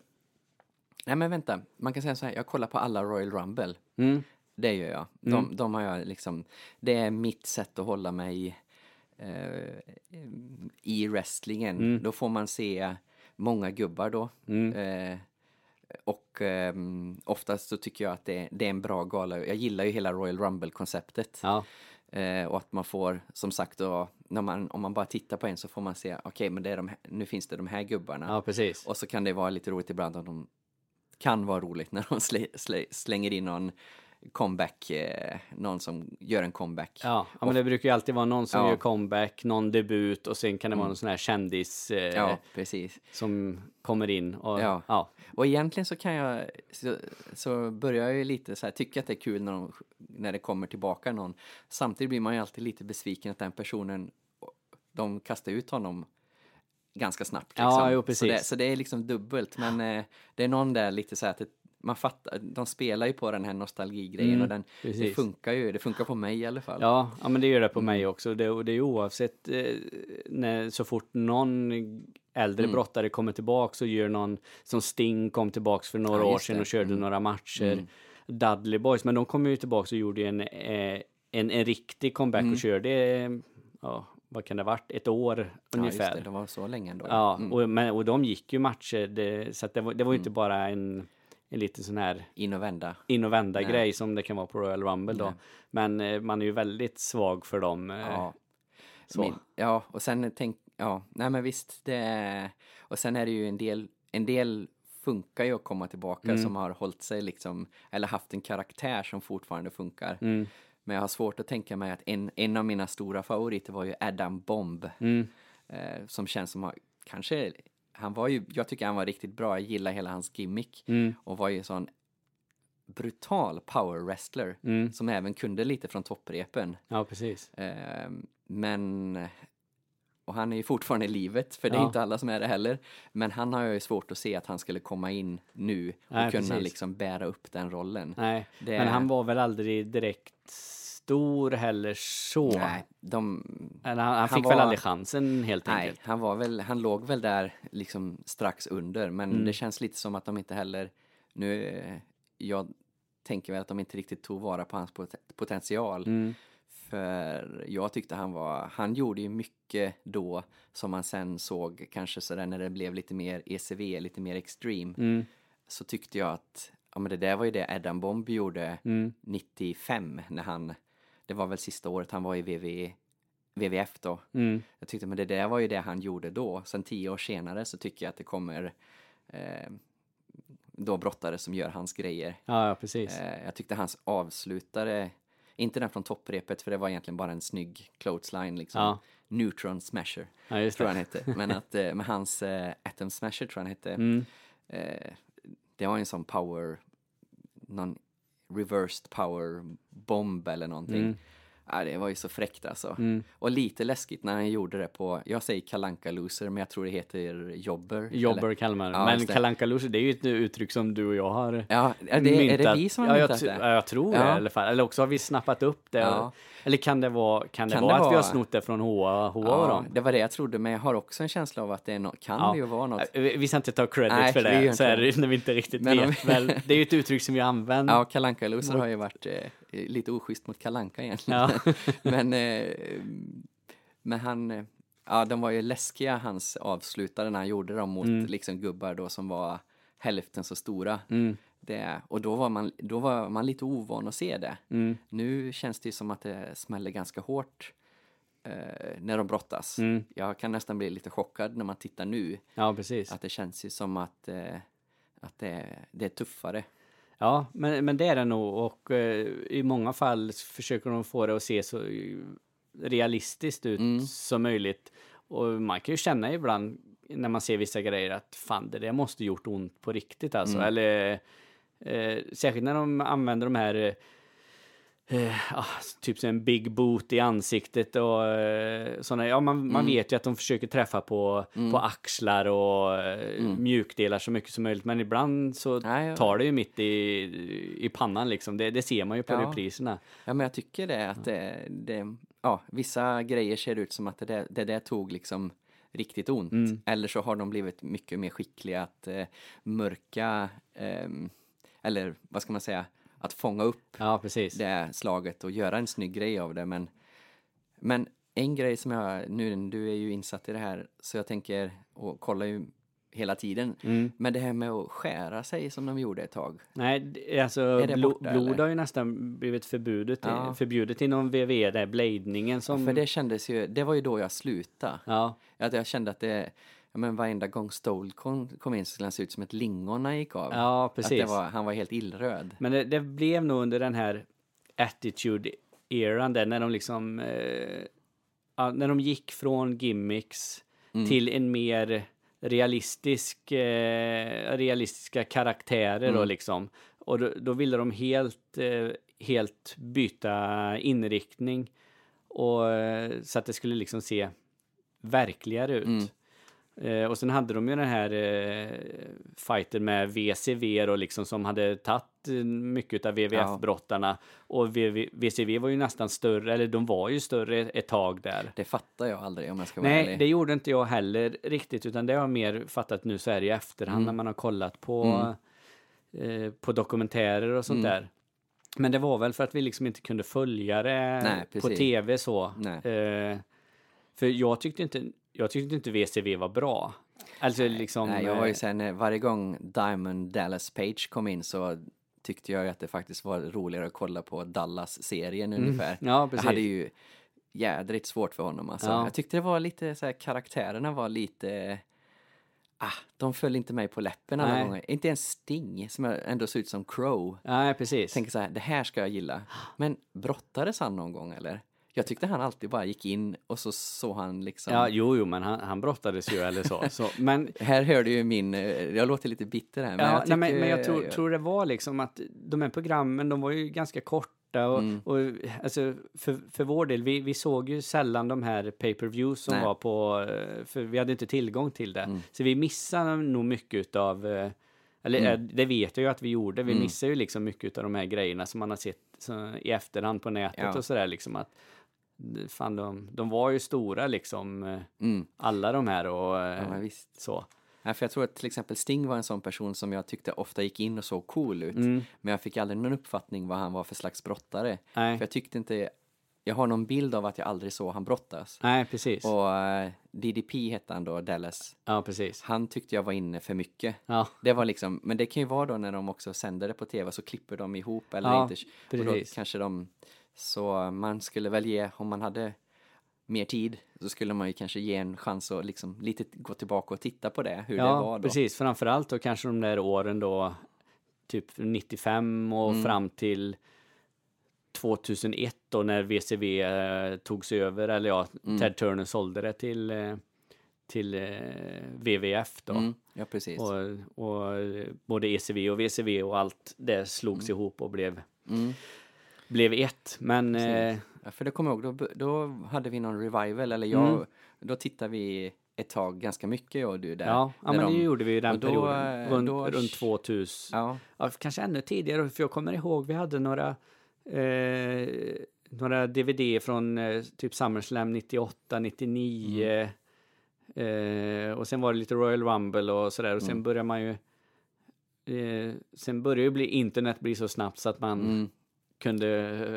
Nej men vänta, man kan säga så här, jag kollar på alla Royal Rumble. Mm. Det gör jag. De, Mm. de har jag liksom... Det är mitt sätt att hålla mig eh, i wrestlingen. Mm. Då får man se många gubbar då. Mm. Eh, och ehm, oftast så tycker jag att det, det är en bra gala. Jag gillar ju hela Royal Rumble-konceptet. Ja. Eh, och att man får, som sagt då, när man, om man bara tittar på en så får man se, okej men det är de här, nu finns det de här gubbarna. ja, precis. Och så kan det vara lite roligt ibland om de kan vara roligt när de slä, slä, slänger in någon comeback, eh, någon som gör en comeback. Ja, ja, men det brukar ju alltid vara någon som Ja. gör comeback, någon debut och sen kan det vara Mm. någon sån här kändis eh, Ja, precis. som kommer in. Och. Ja. Ja. Och egentligen så kan jag, så, så börjar jag ju lite så här, tycka att det är kul när, de, när det kommer tillbaka någon. Samtidigt blir man ju alltid lite besviken att den personen, de kastar ut honom ganska snabbt. Ja, Liksom. jo, Så, precis. det, så det är liksom dubbelt, men eh, det är någon där lite så här att det, man fattar, de spelar ju på den här nostalgigrejen Mm, och den, det funkar ju, det funkar på mig i alla fall. Ja, ja, men det gör det på Mm. mig också. Det, och det är oavsett eh, när, så fort någon äldre Mm. brottare kommer tillbaks och gör någon som Sting kom tillbaks för några Ja, år sedan och körde Mm. några matcher. Mm. Dudley Boys, men de kom ju tillbaks och gjorde en, eh, en, en riktig comeback Mm. och körde, eh, ja, vad kan det ha varit, ett år Ja, ungefär. det, det var så länge ändå. Ja, Mm. och, men, och de gick ju matcher, det, så det, var, det var ju inte Mm. bara en, en liten sån här In och vända. in och vända Nej. grej som det kan vara på Royal Rumble då. Nej. Men eh, man är ju väldigt svag för dem. eh, Ja. så. Min, ja, och sen tänk, ja, nej men visst, det och sen är det ju en del, en del funkar ju att komma tillbaka Mm. som har hållit sig liksom, eller haft en karaktär som fortfarande funkar. Mm, Men jag har svårt att tänka mig att en, en av mina stora favoriter var ju Adam Bomb, mm, eh, som känns som, kanske, han var ju, jag tycker han var riktigt bra, jag gillar hela hans gimmick mm, och var ju sån brutal power wrestler mm. som även kunde lite från topprepen. Ja, precis. Eh, men, och han är ju fortfarande i livet, för det är Ja. inte alla som är det heller. Men han har ju svårt att se att han skulle komma in nu och Nej, kunna precis. liksom bära upp den rollen. Nej, Det- men han var väl aldrig direkt stor heller så. Nej, de, han, han Han fick var- väl aldrig chansen helt nej, enkelt. han var väl, han låg väl där liksom strax under, men Mm. det känns lite som att de inte heller, nu, eh, jag tänker väl att de inte riktigt tog vara på hans pot- potential. Mm, För jag tyckte han var, han gjorde ju mycket då som man sen såg kanske sådär när det blev lite mer ECV, lite mer extreme. mm, Så tyckte jag att, ja men det där var ju det Adam Bomb gjorde mm, 95 när han, det var väl sista året han var i VV, WWF då. mm. Jag tyckte men det där var ju det han gjorde då. Sen tio år senare så tycker jag att det kommer eh, då brottare som gör hans grejer. Ja, ja, precis. Eh, jag tyckte hans avslutare, inte den från topprepet för det var egentligen bara en snygg clothesline liksom. Ja. Neutron Smasher Ja, tror han hette. Men att eh, med hans eh, Atom Smasher tror han hette. Mm, Eh, det var en sån power, någon reversed power bomb eller någonting. mm. Ja, det var ju så fräckt alltså. Mm. Och lite läskigt när han gjorde det på, jag säger kalanka loser men jag tror det heter jobber. Jobber eller? det. Ja, Men det. kalanka loser, det är ju ett uttryck som du och jag har Ja, är det, är det myntat. vi som har ja, jag, myntat tr- det? Ja, jag tror det Ja. i alla fall. Eller också har vi snappat upp det. Ja. Eller kan det vara, kan det Kan vara det att vi har vara- snott det från HA, HA och Ja, dem? det var det jag trodde, men jag har också en känsla av att det är no- kan det ju vara något. Eh, Vi ska inte ta credit Nej, för det, så är det. det när vi inte riktigt Men om vet. vi- Väl, det är ju ett uttryck som vi använder. Ja, kalanka loser har ju varit eh, lite oschysst mot kalanka egentligen. Ja. men, eh, men han, eh, ja de var ju läskiga hans avslutare när han gjorde dem mot Mm. liksom gubbar då som var hälften så stora. Mm, Det, och då var, man, då var man lite ovan att se det. mm, Nu känns det ju som att det smäller ganska hårt eh, när de brottas. mm. Jag kan nästan bli lite chockad när man tittar nu. Ja, precis. Att det känns ju som att, eh, att det, det är tuffare. Ja, men, men det är det nog och eh, i många fall försöker de få det att se så eh, realistiskt ut Mm. som möjligt. Och man kan ju känna ibland när man ser vissa grejer att fan, det där måste gjort ont på riktigt alltså. Mm. Eller eh, särskilt när de använder de här eh, Eh, ah, typ en big boot i ansiktet och eh, såna, ja man, man Mm. vet ju att de försöker träffa på, på axlar och eh, Mm. mjukdelar så mycket som möjligt men ibland så Nej, jag- tar det ju mitt i, i pannan liksom, det, det ser man ju på Ja. repriserna. Ja, men jag tycker det att det, det ja, vissa grejer ser ut som att det där, det där tog liksom riktigt ont. Mm. Eller så har de blivit mycket mer skickliga att eh, mörka, ehm, eller vad ska man säga, att fånga upp Ja, det slaget och göra en snygg grej av det. Men, men en grej som jag, nu du är ju insatt i det här, så jag tänker och kollar ju hela tiden. Mm. Men det här med att skära sig som de gjorde ett tag. Nej, alltså blod eller? har ju nästan blivit förbjudet, Ja. förbjudet inom VVE, det här bladningen som... För det kändes ju, det var ju då jag slutade. Ja, Att jag kände att det, ja men varenda gång Stole kom, kom in så skulle han se ut som ett lingon när han gick av. ja att precis. det var, han var helt illröd. Men det, det blev nog under den här attitude-eran där när de liksom... Eh, ja, när de gick från gimmicks Mm. till en mer realistisk, eh, realistiska karaktärer då Mm. liksom. Och då, då ville de helt, eh, helt byta inriktning. Och, eh, så att det skulle liksom se verkligare ut. Mm. Eh, och sen hade de ju den här eh, fighten med VCV då liksom som hade tagit eh, mycket av WWF-brottarna. Och VV, VCV var ju nästan större, eller de var ju större ett tag där. Det fattar jag aldrig om jag ska vara Nej, ärlig. det gjorde inte jag heller riktigt, utan det har jag mer fattat nu så här i efterhand Mm. när man har kollat på, eh, på dokumentärer och sånt Mm. där. Men det var väl för att vi liksom inte kunde följa det Nej, på tv så. Eh, för jag tyckte inte, jag tyckte inte VCV var bra. Alltså liksom... Nej, jag var ju eh, sen, eh, varje gång Diamond Dallas Page kom in så tyckte jag ju att det faktiskt var roligare att kolla på Dallas-serien ungefär. Ja, Jag precis. hade ju jädrigt svårt för honom alltså. Ja. Jag tyckte det var lite så här, karaktärerna var lite Ah, de föll inte mig på läppen alla Nej. gånger. Inte ens Sting, som ändå ser ut som Crow. Nej, precis. Tänker så här, det här ska jag gilla. Men brottades han någon gång eller? Jag tyckte han alltid bara gick in och så såg han liksom... Ja, jo, jo, men han, han brottades ju eller så. så men Här hör du ju min, eh, jag låter lite bitter här. Men ja, jag, nej, tycker, men, men jag tror, tror det var liksom att de här programmen, de var ju ganska korta och, Mm. och alltså för, för vår del, vi, vi såg ju sällan de här pay-per-views som Nej. var på, eh, för vi hade inte tillgång till det. Mm. Så vi missade nog mycket av eller Mm. eh, det vet jag ju att vi gjorde, vi Mm. missar ju liksom mycket av de här grejerna som man har sett i efterhand på nätet Ja. och sådär liksom att fan de, de var ju stora liksom eh, Mm, alla de här och eh, ja, så. Ja, för jag tror att till exempel Sting var en sån person som jag tyckte ofta gick in och såg cool ut. Mm. Men jag fick aldrig någon uppfattning vad han var för slags brottare. Nej, För jag tyckte inte, jag har någon bild av att jag aldrig såg han brottas. nej precis. Och eh, DDP hette han då, Dallas. Ja, precis. Han tyckte jag var inne för mycket. Ja, Det var liksom, men det kan ju vara då när de också sänder det på tv så klipper de ihop eller Ja, inte. Och då precis. kanske de, så man skulle väl ge, om man hade mer tid så skulle man ju kanske ge en chans att liksom lite gå tillbaka och titta på det, hur det ja var då. precis. Framförallt då kanske de där åren då, typ 95 och Mm. fram till 2001 då när VCV eh, togs över, eller ja, Mm. Ted Turner sålde det till, eh, till eh, WWF då. Mm, ja, precis. Och, och eh, både ECV och VCV och allt det slogs ihop och blev Mm. Blev ett. Men eh, Ja, för det kommer jag ihåg, då, då hade vi någon revival, eller jag, Mm. då tittade vi ett tag ganska mycket jag och du där. ja, ja men det de- gjorde vi i den då, perioden. eh, Runt, då- runt 2000. Ja, Ja, kanske ännu tidigare, för jag kommer ihåg vi hade några eh, några DVD från eh, typ SummerSlam 98, 99 eh, och sen var det lite Royal Rumble och sådär och sen Mm. börjar man ju eh, sen börjar ju bli internet bli så snabbt så att man mm. Kunde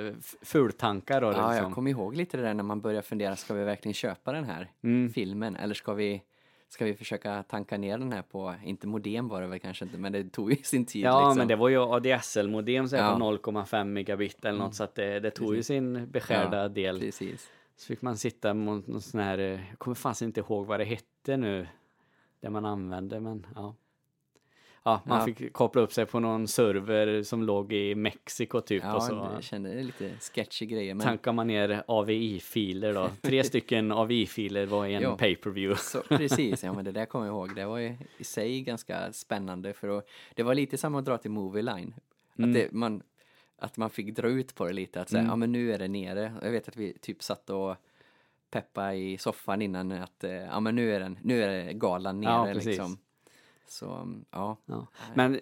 eh, fultanka då ja liksom. jag kommer ihåg lite det där när man börjar fundera, ska vi verkligen köpa den här Mm. filmen? Eller ska vi, ska vi försöka tanka ner den här på, inte modem var det väl kanske inte, men det tog ju sin tid Ja, liksom. men det var ju ADSL-modem så Ja. på 0,5 megabit eller något så att det, det tog ju sin beskärda Ja, del. Precis. Så fick man sitta mot någon sån här, eh, jag kommer fanns inte ihåg vad det hette nu, det man använde, men ja. Ja, man Ja. fick koppla upp sig på någon server som låg i Mexiko typ och Ja, så jag kände det lite sketchy grejer, men tankar man ner AVI-filer då. Tre stycken AVI-filer var i en Ja. pay-per-view. Så, precis, ja men det där kommer jag ihåg. Det var ju i sig ganska spännande för att, det var lite som att dra till Movie Line. Mm. Att, det, man, att man fick dra ut på det lite, att säga, ja men nu är det nere. Jag vet att vi typ satt och peppa i soffan innan att, eh, ja men nu är, den, nu är galan nere Ja, precis. liksom. Så, mm, ja. Ja. Men eh,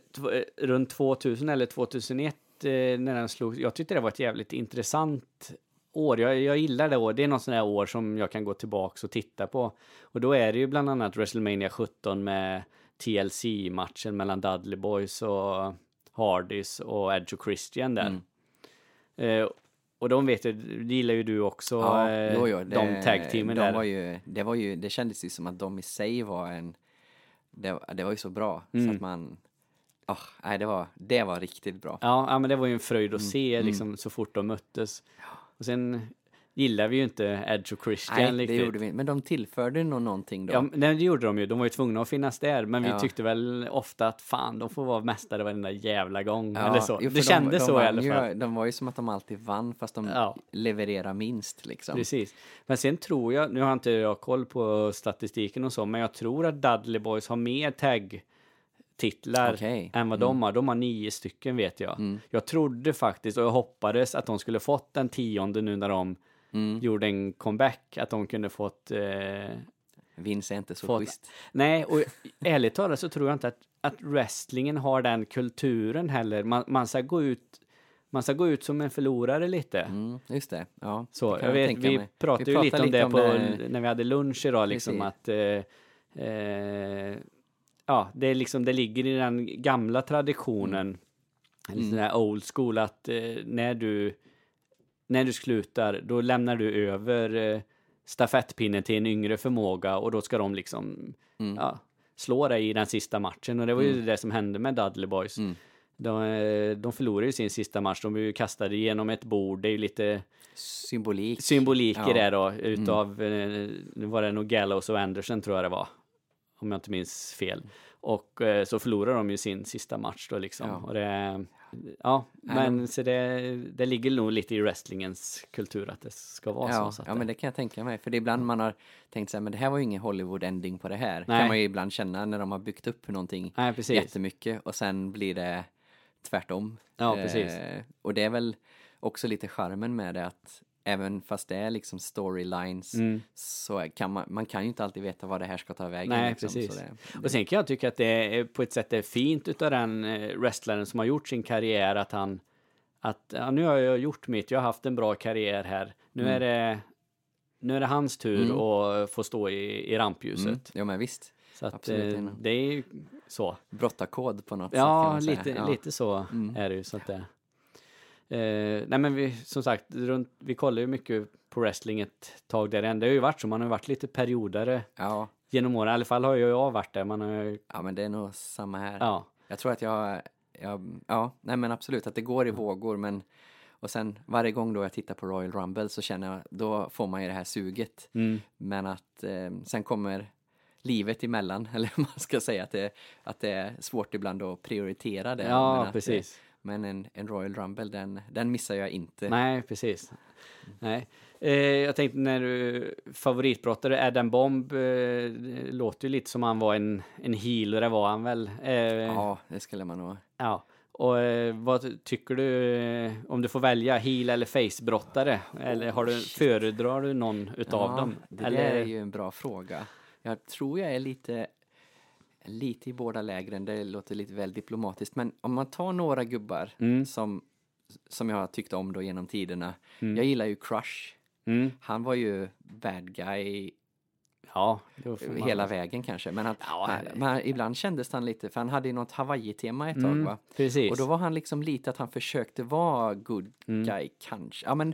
runt 2000 eller 2001 eh, när den slog, jag tyckte det var ett jävligt intressant år. Jag, jag gillar det år. Det är något sånt där år som jag kan gå tillbaks och titta på. Och då är det ju bland annat WrestleMania 17 med TLC-matchen mellan Dudley Boys och Hardys och Edge och Christian där. Eh, och de vet jag, det gillar ju du också, Ja, eh, jo, jo, de tag-teamen de där. Var ju, det var ju, det kändes ju som att de i sig var en, det, det var ju så bra Mm. så att man, ah, nej det var, det var riktigt bra. Ja, ja, men det var ju en fröjd Mm, att se liksom så fort de möttes. Och sen gillar vi ju inte Edge och Christian Nej, det riktigt. gjorde vi Men de tillförde nog någonting då. Ja, men det gjorde de ju. De var ju tvungna att finnas där. Men vi Ja. tyckte väl ofta att fan, de får vara mästare varenda jävla gång. Ja, Eller så. jo, det de- kändes de så i vann alla ju- fall. De var ju som att de alltid vann fast de Ja. levererar minst liksom. Precis. Men sen tror jag, nu har inte jag koll på statistiken och så, men jag tror att Dudley Boys har mer tag-titlar Okej. än vad de har. De har nio stycken vet jag. Mm. Jag trodde faktiskt, och jag hoppades att de skulle fått den tionde nu när de Mm. gjorde en comeback, att de kunde fått eh, Vince är inte så Fått- schysst. Nej, och ärligt talat så tror jag inte att, att wrestlingen har den kulturen heller. Man, man ska gå ut man ska gå ut som en förlorare lite. Mm, just det. Ja, Så, det jag vet, tänka vi pratade Vi ju lite om det på, det. när vi hade lunch idag, liksom att eh, eh, ja, det är liksom, det ligger i den gamla traditionen, Mm. sån här old school, att eh, när du när du slutar, då lämnar du över eh, stafettpinnen till en yngre förmåga och då ska de liksom Mm. ja, slå dig i den sista matchen. Och det var ju det som hände med Dudley Boys. Mm. De, eh, de förlorade ju sin sista match, de blev ju kastade genom ett bord. Det är ju lite Symbolik. symbolik i Ja. Mm. det då, utav, eh, nu var det nog Gallows och Anderson tror jag det var. Om jag inte minns fel. Och så förlorade de ju sin sista match då liksom. Ja. Och det, ja, men så det, det ligger nog lite i wrestlingens kultur att det ska vara Ja, så. så ja, men det kan jag tänka mig. För det är ibland man har tänkt så här, men det här var ju ingen Hollywood-ending på det här. Nej. kan man ju ibland känna när de har byggt upp någonting Nej, precis. jättemycket och sen blir det tvärtom. Ja, precis. Eh, och det är väl också lite charmen med det att även fast det är liksom storylines Mm. så kan man, man kan ju inte alltid veta vad det här ska ta vägen. Nej, liksom, precis. Så det, Och sen kan jag tycka att det är på ett sätt är fint utav den eh, wrestlaren som har gjort sin karriär att han att ja, nu har jag gjort mitt, jag har haft en bra karriär här. Nu Mm. är det nu är det hans tur att få stå i, i rampljuset. mm, ja men visst. Så att absolut, eh, det är ju så. Brottarkod på något sätt Ja, säga. lite, Ja. Mm. lite så är det ju. Så att det, eh, nej men vi, som sagt, runt, vi kollar ju mycket på wrestling ett tag där än. Det har ju varit så, man har varit lite periodare Ja, genom åren. I alla fall har ju jag varit där. Man har ju, ja, men det är nog samma här. ja. Jag tror att jag, jag, ja, nej men absolut att det går i vågor men och sen varje gång då jag tittar på Royal Rumble så känner jag, då får man ju det här suget. Mm. Men att eh, sen kommer livet emellan, eller man ska säga, att det, att det är svårt ibland att prioritera det. Ja, precis. eh, Men en, en Royal Rumble, den, den missar jag inte. Nej, precis. Nej. Eh, jag tänkte när du favoritbrottare, Adam Bomb, eh, låter ju lite som han var en, en det var han väl. Eh, ja. Ja, det skulle man nog. ja. Och eh, vad tycker du eh, om du får välja heel eller face-brottare? Eller har du, föredrar du någon utav dem? Det eller? är ju en bra fråga. Jag tror jag är lite, lite i båda lägren. Det låter lite väl diplomatiskt. Men om man tar några gubbar Mm. som, som jag har tyckt om då genom tiderna. Jag gillar ju Crush. Mm. Han var ju bad guy Ja, hela vägen kanske. Men, att, Ja, men ibland kändes han lite, för han hade ju något Hawaii-tema ett tag Mm, va? precis. Och då var han liksom lite att han försökte vara good Mm. guy kanske. Ja men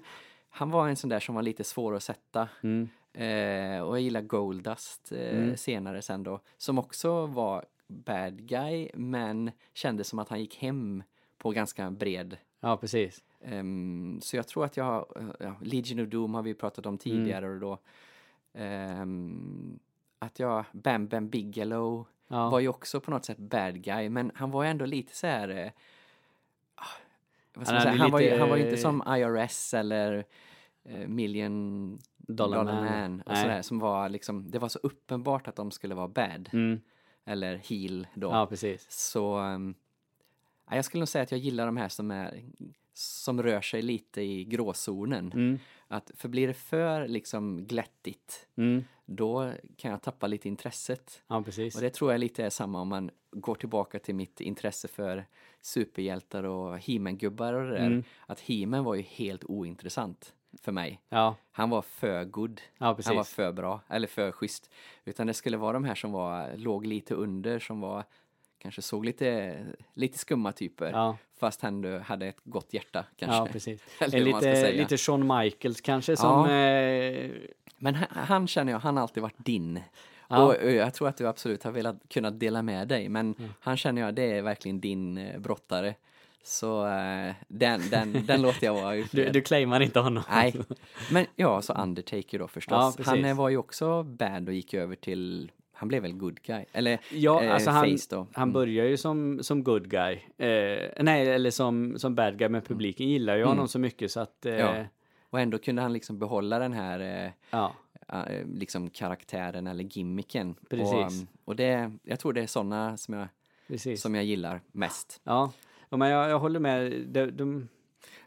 han var en sån där som var lite svår att sätta. Mm. Eh, och jag gillar Goldust eh, Mm. senare sen då. Som också var bad guy men kände som att han gick hem på ganska bred. Ja, precis. Ehm, så jag tror att jag har, eh, ja, Legion of Doom har vi pratat om tidigare och då ehm, att jag, Bam Bam Bigelow Ja. var ju också på något sätt bad guy men han var ändå lite så här eh, ah, vad ska Han Han, var ju, lite- han var ju inte som IRS eller eh, Million Dollar Dollar, Man. Man, och sådär, som var liksom, det var så uppenbart att de skulle vara bad Mm. eller heel då. Ja, precis. Så ja, jag skulle nog säga att jag gillar de här som är som rör sig lite i gråzonen. Mm. Att, för blir det för liksom glättigt, Mm. då kan jag tappa lite intresset. Ja, precis. Och det tror jag lite är samma om man går tillbaka till mitt intresse för superhjältar och He-Man-gubbar och det där. Mm. Att He-Man var ju helt ointressant för mig. Ja, Han var för good. ja. Han var för bra, eller för schysst. Utan det skulle vara de här som var, låg lite under, som var kanske såg lite, lite skumma typer. Ja. Fast ändå hade ett gott hjärta kanske. Ja, precis. Lite, lite Shawn Michaels kanske som... Eh, Men han, han känner jag, han har alltid varit din. Och jag tror att du absolut har velat kunna dela med dig. Men han känner jag, det är verkligen din eh, brottare. Så eh, den, den, den låter jag vara du, du claimar inte honom. Nej, men ja, så Undertaker då förstås. Ja, han eh, var ju också bad och gick över till, han blev väl good guy? Eller Ja, eh, alltså han, face då. han Mm. börjar ju som, som good guy. Eh, nej, eller som, som bad guy, men publiken gillar ju honom så mycket så att... Eh, Mm. Ja. Och ändå kunde han liksom behålla den här eh, ja. eh, liksom karaktären eller gimmicken. Precis. Och, och det, jag tror det är sådana som jag, precis. som jag gillar mest. Ja, Ja, men jag, jag håller med. De, de,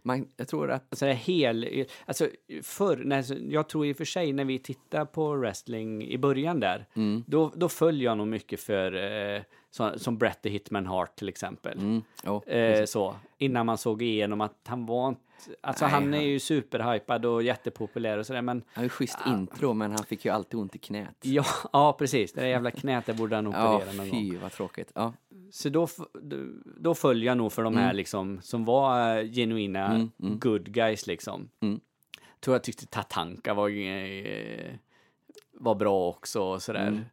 Man, jag tror att, alltså hel... Alltså förr, när, jag tror i och för sig när vi tittar på wrestling i början där, mm, då, då följer jag nog mycket för, eh, så, som Bret the Hitman Hart till exempel. mm, jo, Eh, så, innan man såg igenom att han var inte... Alltså Nej, han är ju superhypad och jättepopulär och sådär men... han har ju schysst intro men han fick ju alltid ont i knät. Ja, ja precis. Det där jävla knät, det borde han Ja, operera någon gång. fy vad tråkigt. Ja, Så då, då, följer jag nog för de här liksom, som var eh, genuina Mm, mm. good guys liksom. Mm. Tror jag tyckte Tatanka var, eh, var bra också och sådär. Mm.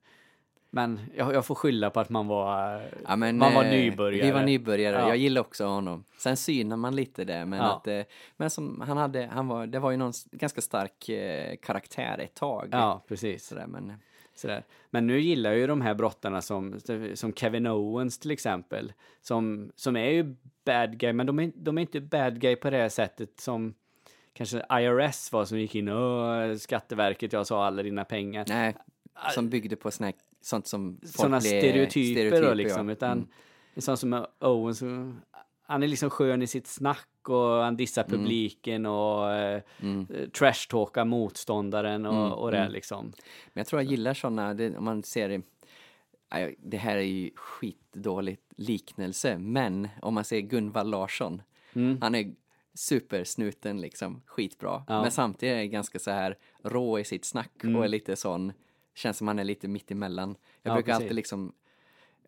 Men jag, jag får skylla på att man var, eh, Ja, men, man var eh, nybörjare. Vi var nybörjare. Ja. Jag gillar också honom. Sen synar man lite det, men Ja. att men som han hade, han var, det var ju någon ganska stark eh, karaktär ett tag. Ja, precis. Sådär, men Sådär. Men nu gillar jag ju de här brottarna som, som Kevin Owens till exempel. Som, som är ju bad guy, men de är, de är inte bad guy på det här sättet som kanske IRS var som gick in och Skatteverket, jag sa alla dina pengar. nej, som byggde på såna här, sånt som folk Sådana blev- stereotyper, då liksom. ja. Utan Mm. en sån som Owens, han är liksom skön i sitt snack och han dissar publiken och eh, Mm. trashtalkar motståndaren och, Mm, och det mm. liksom. Men jag tror jag gillar det, om man ser det, det här är ju skitdåligt liknelse, men om man ser Gunvald Larsson, Mm. han är supersnuten liksom, skitbra. Ja. Men samtidigt är han ganska så här rå i sitt snack Mm. och är lite sån, känns som han är lite mitt emellan. Jag Ja, brukar precis. alltid liksom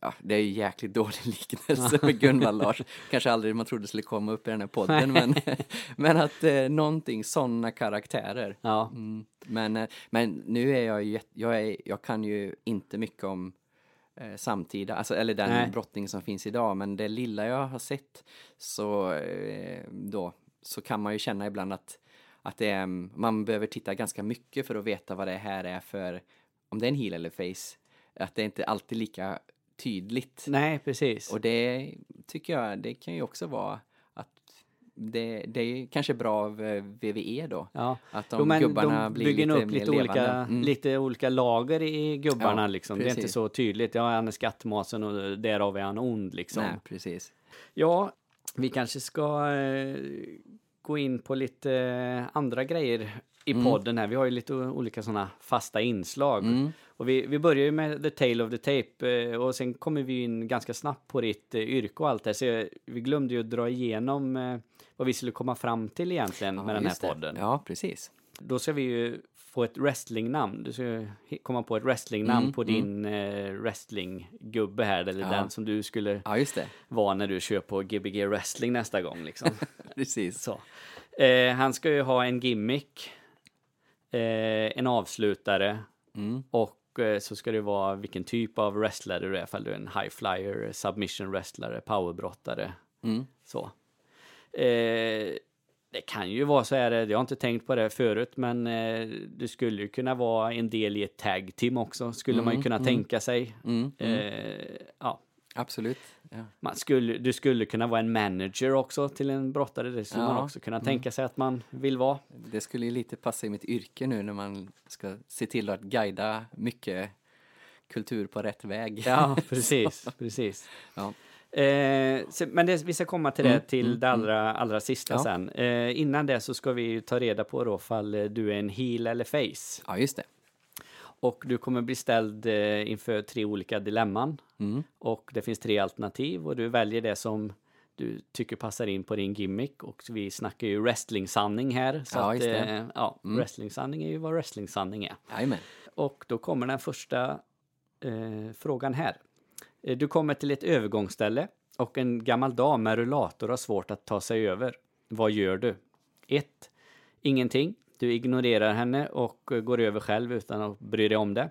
Ja, det är ju jäkligt dålig liknelse med Gunvald Larsson. Kanske aldrig man trodde skulle komma upp i den här podden, men, men att eh, någonting, sådana karaktärer. Ja, Mm. Men, eh, men nu är jag ju, jag, är, jag kan ju inte mycket om eh, samtida, alltså, eller den Nej. brottning som finns idag, men det lilla jag har sett så eh, då, så kan man ju känna ibland att, att det är, man behöver titta ganska mycket för att veta vad det här är för, om det är en heel eller face, att det inte alltid lika tydligt. nej precis. Och det tycker jag, det kan ju också vara att det, det är kanske bra av eh, VVE då. Ja. Att de men gubbarna de blir bygger lite upp mer lite levande. olika, Mm. lite olika lager i gubbarna Ja, liksom. Det är inte precis. så tydligt. Ja, han är skattmasen och därav är han ond liksom. Nej, precis. Ja, Vi kanske ska eh, gå in på lite andra grejer i Mm. podden här. Vi har ju lite olika sådana fasta inslag. Mm. Och vi, vi börjar ju med the tale of the tape eh, och sen kommer vi in ganska snabbt på ditt eh, yrke och allt det. Så vi glömde ju att dra igenom eh, vad vi skulle komma fram till egentligen med den här just det. podden. Ja, precis. Då ska vi ju få ett wrestlingnamn. Du ska komma på ett wrestlingnamn Mm, på din eh, wrestlinggubbe här, eller Ja. den som du skulle Ja, vara när du kör på Gbg wrestling nästa gång liksom. Precis. Så. Eh, han ska ju ha en gimmick, en avslutare Mm. och eh, så ska det vara vilken typ av wrestlare du är, ifall du är en high flyer, submission wrestlare, powerbrottare, Mm. så. Eh, det kan ju vara så här, jag har inte tänkt på det förut, men eh, du skulle ju kunna vara en del i ett tag team också, skulle man ju Mm, kunna mm. tänka sig. Mm. Mm. Eh, ja, Absolut. Ja. man skulle, du skulle kunna vara en manager också till en brottare, det skulle man Ja, också kunna mm. tänka sig att man vill vara. Det skulle ju lite passa i mitt yrke nu när man ska se till att guida mycket kultur på rätt väg. Ja, precis, precis. Ja. Eh, så, men det, vi ska komma till det Mm, till mm, det allra, allra sista Ja. sen. Eh, innan det så ska vi ta reda på då fall eh, du är en heel eller face. ja, just det. Och du kommer bli ställd eh, inför tre olika dilemman. Mm. Och det finns tre alternativ och du väljer det som du tycker passar in på din gimmick. Och vi snackar ju wrestling-sanning här. Så Ja, att, eh, ja, Mm. wrestling-sanning är ju vad wrestling-sanning är. Jajamän. Och då kommer den första eh, frågan här. Eh, Du kommer till ett övergångsställe och en gammal dam med rullator har svårt att ta sig över. Vad gör du? 1. Ingenting. Du ignorerar henne och går över själv utan att bry dig om det.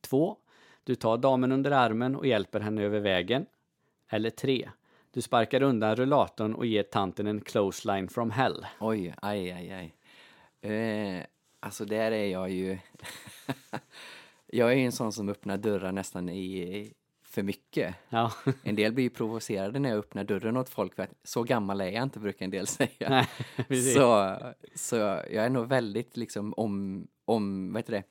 2. Du tar damen under armen och hjälper henne över vägen. Eller 3. Du sparkar undan rullatorn och ger tanten en close line from hell. Oj, aj, aj, aj. Eh, alltså där är jag ju... jag är ju en sån som öppnar dörrar nästan i för mycket. Ja, En del blir ju provocerade när jag öppnar dörren åt folk för att så gammal är jag inte brukar en del säga. nej, så, så jag är nog väldigt liksom om, om vad heter det?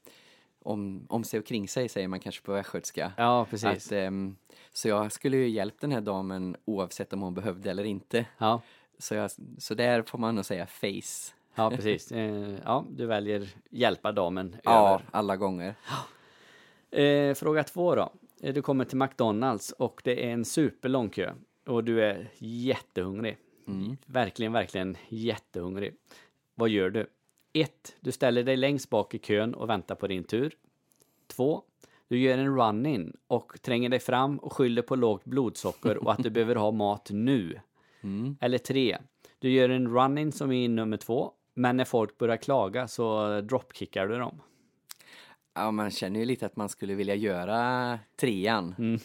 Om, om sig och kring sig säger man kanske på västgötska. Ja, precis. Att, ehm, så jag skulle ju hjälpt den här damen oavsett om hon behövde eller inte. Ja. Så, jag, så där får man nog säga face. Ja, precis. Eh, Ja, du väljer hjälpa damen Ja, över. alla gånger. Eh, fråga två då. Eh, Du kommer till McDonalds och det är en superlång kö. Och du är jättehungrig. Mm. Verkligen, verkligen jättehungrig. Vad gör du? 1. Du ställer dig längst bak i kön och väntar på din tur. 2. Du gör en run-in och tränger dig fram och skyller på lågt blodsocker och att du behöver ha mat nu. Mm. Eller 3. Du gör en run-in som är nummer 2. Men när folk börjar klaga så dropkickar du dem. Ja, man känner ju lite att man skulle vilja göra trean. Mm.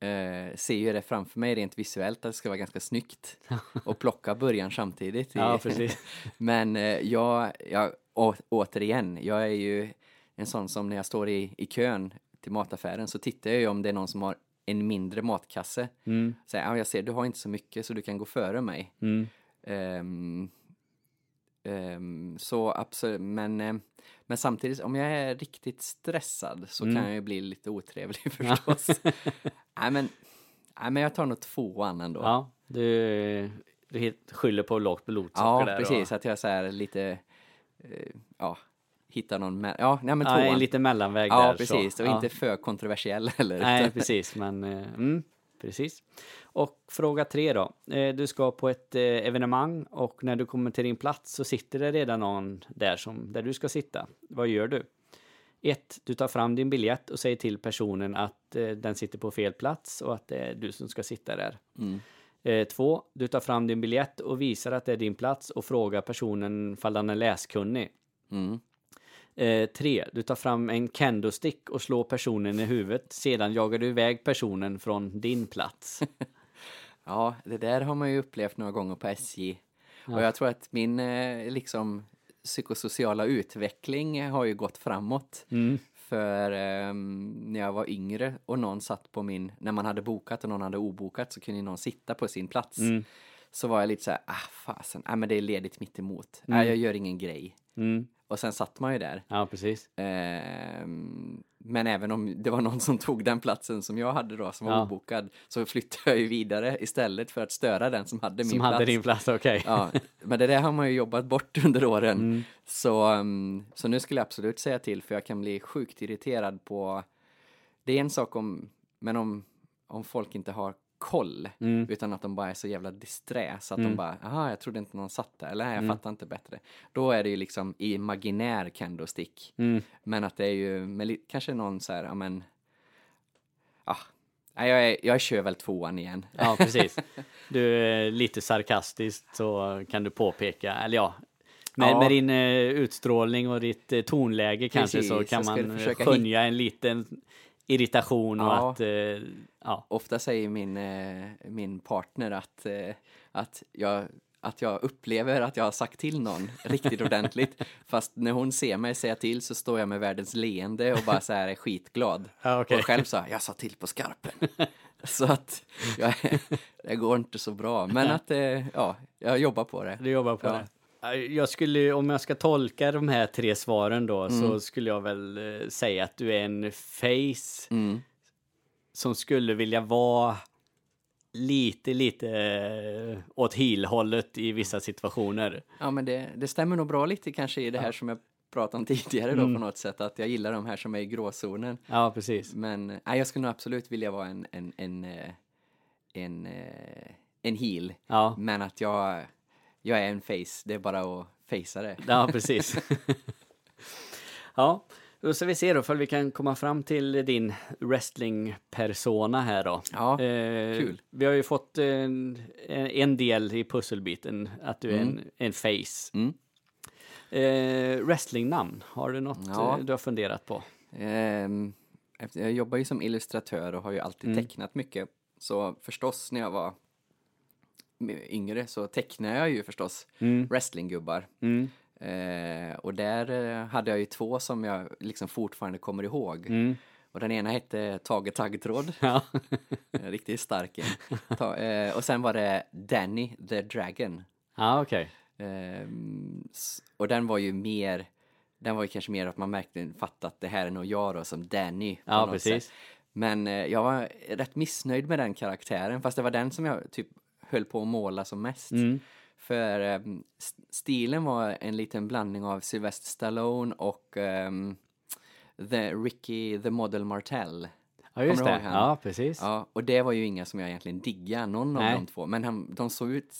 Eh, ser ju det framför mig rent visuellt att det ska vara ganska snyggt. Och plocka början samtidigt. Ja, precis. Men eh, jag, jag å, återigen, jag är ju en sån som när jag står i, i kön till mataffären så tittar jag ju om det är någon som har en mindre matkasse. Mm, Så ja, jag ser, du har inte så mycket så du kan gå före mig. mm, Ehm, ehm, så absolut, men, eh, men samtidigt om jag är riktigt stressad så Mm. kan jag ju bli lite otrevlig förstås. nej, men, nej men jag tar nog tvåan ändå. Ja, du, du skyller på lågt blodsocker Ja, precis. Och, Att jag så här lite, eh, ja, hittar någon, ja, nej men ja, tvåan. en liten mellanväg ja, där. precis. Så. Och ja. inte för kontroversiell heller. Nej, precis. Men, eh, mm, precis. Och fråga tre då. Eh, Du ska på ett eh, evenemang och när du kommer till din plats så sitter det redan någon där som, där du ska sitta. Vad gör du? 1. Du tar fram din biljett och säger till personen att eh, den sitter på fel plats och att det är du som ska sitta där. Mm. 2. Du tar fram din biljett och visar att det är din plats och frågar personen fall han är läskunnig. Mm. 3. Du tar fram en kendo-stick och slår personen i huvudet. Sedan jagar du iväg personen från din plats. Ja, det där har man ju upplevt några gånger på SJ. Och jag tror att min eh, liksom psykosociala utveckling har ju gått framåt. Mm. För ehm, när jag var yngre och någon satt på min, när man hade bokat och någon hade obokat så kunde någon sitta på sin plats. Mm. Så var jag lite så här, ah fasen, ah, men det är ledigt mitt emot. Nej, jag gör ingen grej. Mm. Och sen satt man ju där. Ja, precis. Ehm, men även om det var någon som tog den platsen som jag hade då, som var Ja. obokad, så flyttade jag ju vidare istället för att störa den som hade min Som plats. hade din plats, okej. Ja, men det där har man ju jobbat bort under åren. Mm. Så, um, så nu skulle jag absolut säga till, för jag kan bli sjukt irriterad på... Det är en sak om, men om, om folk inte har koll, Mm. utan att de bara är så jävla disträ, så att de bara, jaha, jag trodde inte någon satt där, eller jag Mm. fattar inte bättre. Då är det ju liksom imaginär kendo-stick. Mm. Men att det är ju, med kanske någon så här, ja men, ah, jag, är, jag kör väl tvåan igen. Ja, precis. Du är lite sarkastiskt så kan du påpeka, eller ja, med, Ja. med din eh, utstrålning och ditt eh, tonläge kanske så kan man skönja en liten irritation och Ja. att, eh, ja, Ofta säger min, eh, min partner att, eh, att, jag, att jag upplever att jag har sagt till någon riktigt ordentligt. Fast när hon ser mig säga till så står jag med världens leende och bara så här är skitglad. Ja, okej. Och själv här, jag sa till på skarpen. så att jag, det går inte så bra. Men att, eh, ja, jag jobbar på det. du jobbar på Ja. det. Jag skulle, om jag ska tolka de här tre svaren då, Mm. så skulle jag väl eh, säga att du är en face Mm. som skulle vilja vara lite, lite eh, åt heel-hållet i vissa situationer. Ja, men det, det stämmer nog bra lite kanske i det här som jag pratade om tidigare då Mm. på något sätt. Att jag gillar de här som är i gråzonen. Ja, precis. Men nej, jag skulle nog absolut vilja vara en, en, en, eh, en, eh, en heel. Ja, Men att jag, jag är en face, det är bara att facea det. ja precis. ja, då ska vi se då för vi kan komma fram till din wrestling-persona här då. Ja, Eh, kul. Vi har ju fått en, en del i pusselbiten, att du är en, en face. Mm. Eh, wrestlingnamn, har du något Ja. eh, du har funderat på? Efter- jag jobbar ju som illustratör och har ju alltid Mm. tecknat mycket. Så förstås när jag var yngre så tecknade jag ju förstås Mm. wrestlinggubbar. Mm. Eh, och där eh, hade jag ju två som jag liksom fortfarande kommer ihåg. Mm. Och den ena hette Tage Taggtråd. Ja. Riktigt stark. Ta, eh, och sen var det Danny the Dragon. ja, okej. Ehm, s- och den var ju mer, den var ju kanske mer att man verkligen fattat att det här är nog jag då som Danny. Ja, precis. sätt. Men eh, jag var rätt missnöjd med den karaktären, fast det var den som jag typ höll på att måla som mest. Mm. För st- stilen var en liten blandning av Sylvester Stallone och ehm, the Ricky the Model Martell. Ja, just Kommer det. han? Ja, precis. Ja, och det var ju inga som jag egentligen diggade, någon av Nej. de två. Men han, de såg ut,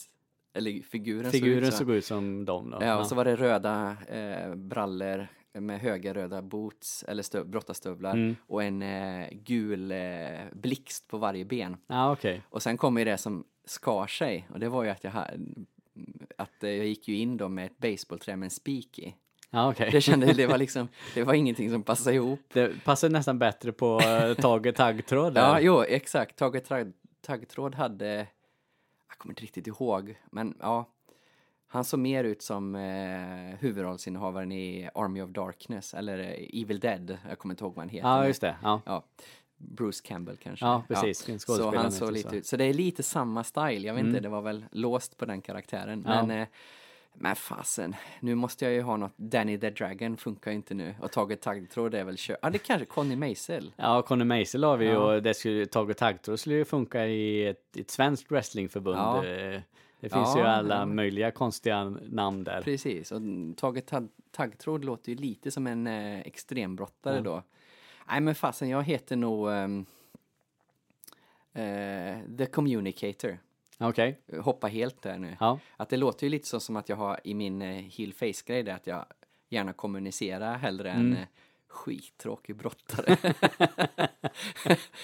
eller figuren, Figuren såg ut så. såg ut som dem då. Ja, och så var det röda eh, brallor med höga röda boots, eller stöv, brottarstövlar, Mm. och en eh, gul eh, blixt på varje ben. Ja, okej. Och sen kom ju det som skar sig, och det var ju att jag, att eh, jag gick ju in då med ett baseballträ med en spik i. Ja, okej. Det kände, det var liksom, det var ingenting som passade ihop. Det passar nästan bättre på uh, Tage Taggtråd där. Ja, jo, exakt. Tage Taggtråd hade, jag kommer inte riktigt ihåg, men ja. Han såg mer ut som eh, huvudrollsinnehavaren i Army of Darkness, eller eh, Evil Dead. Jag kommer inte ihåg vad han heter. Ja, just det. Ja. Ja, Bruce Campbell kanske. Ja, precis. En Så han såg lite så. ut. Så det är lite samma style. Jag vet inte, Mm. det var väl låst på den karaktären. Ja. Men, eh, men fasen, nu måste jag ju ha något. Danny the Dragon funkar ju inte nu. Och Tage Taggtråd är väl kör. Ja, det kanske Conny Maisel. Ja, Conny Maisel har vi ju Ja. och det skulle, Tage Taggtråd skulle ju funka i ett, ett svenskt wrestlingförbund. Ja. Eh, Det finns Ja, ju alla ja. möjliga konstiga namn där. Precis, och Tage Tag- Taggtråd låter ju lite som en eh, extrembrottare Ja. då. Nej men fasen, jag heter nog ehm, eh, The Communicator. Okej. Hoppa helt där nu. Ja. Att det låter ju lite så som att jag har i min eh, heel face grej där att jag gärna kommunicerar hellre än Mm. eh, skittråkig brottare.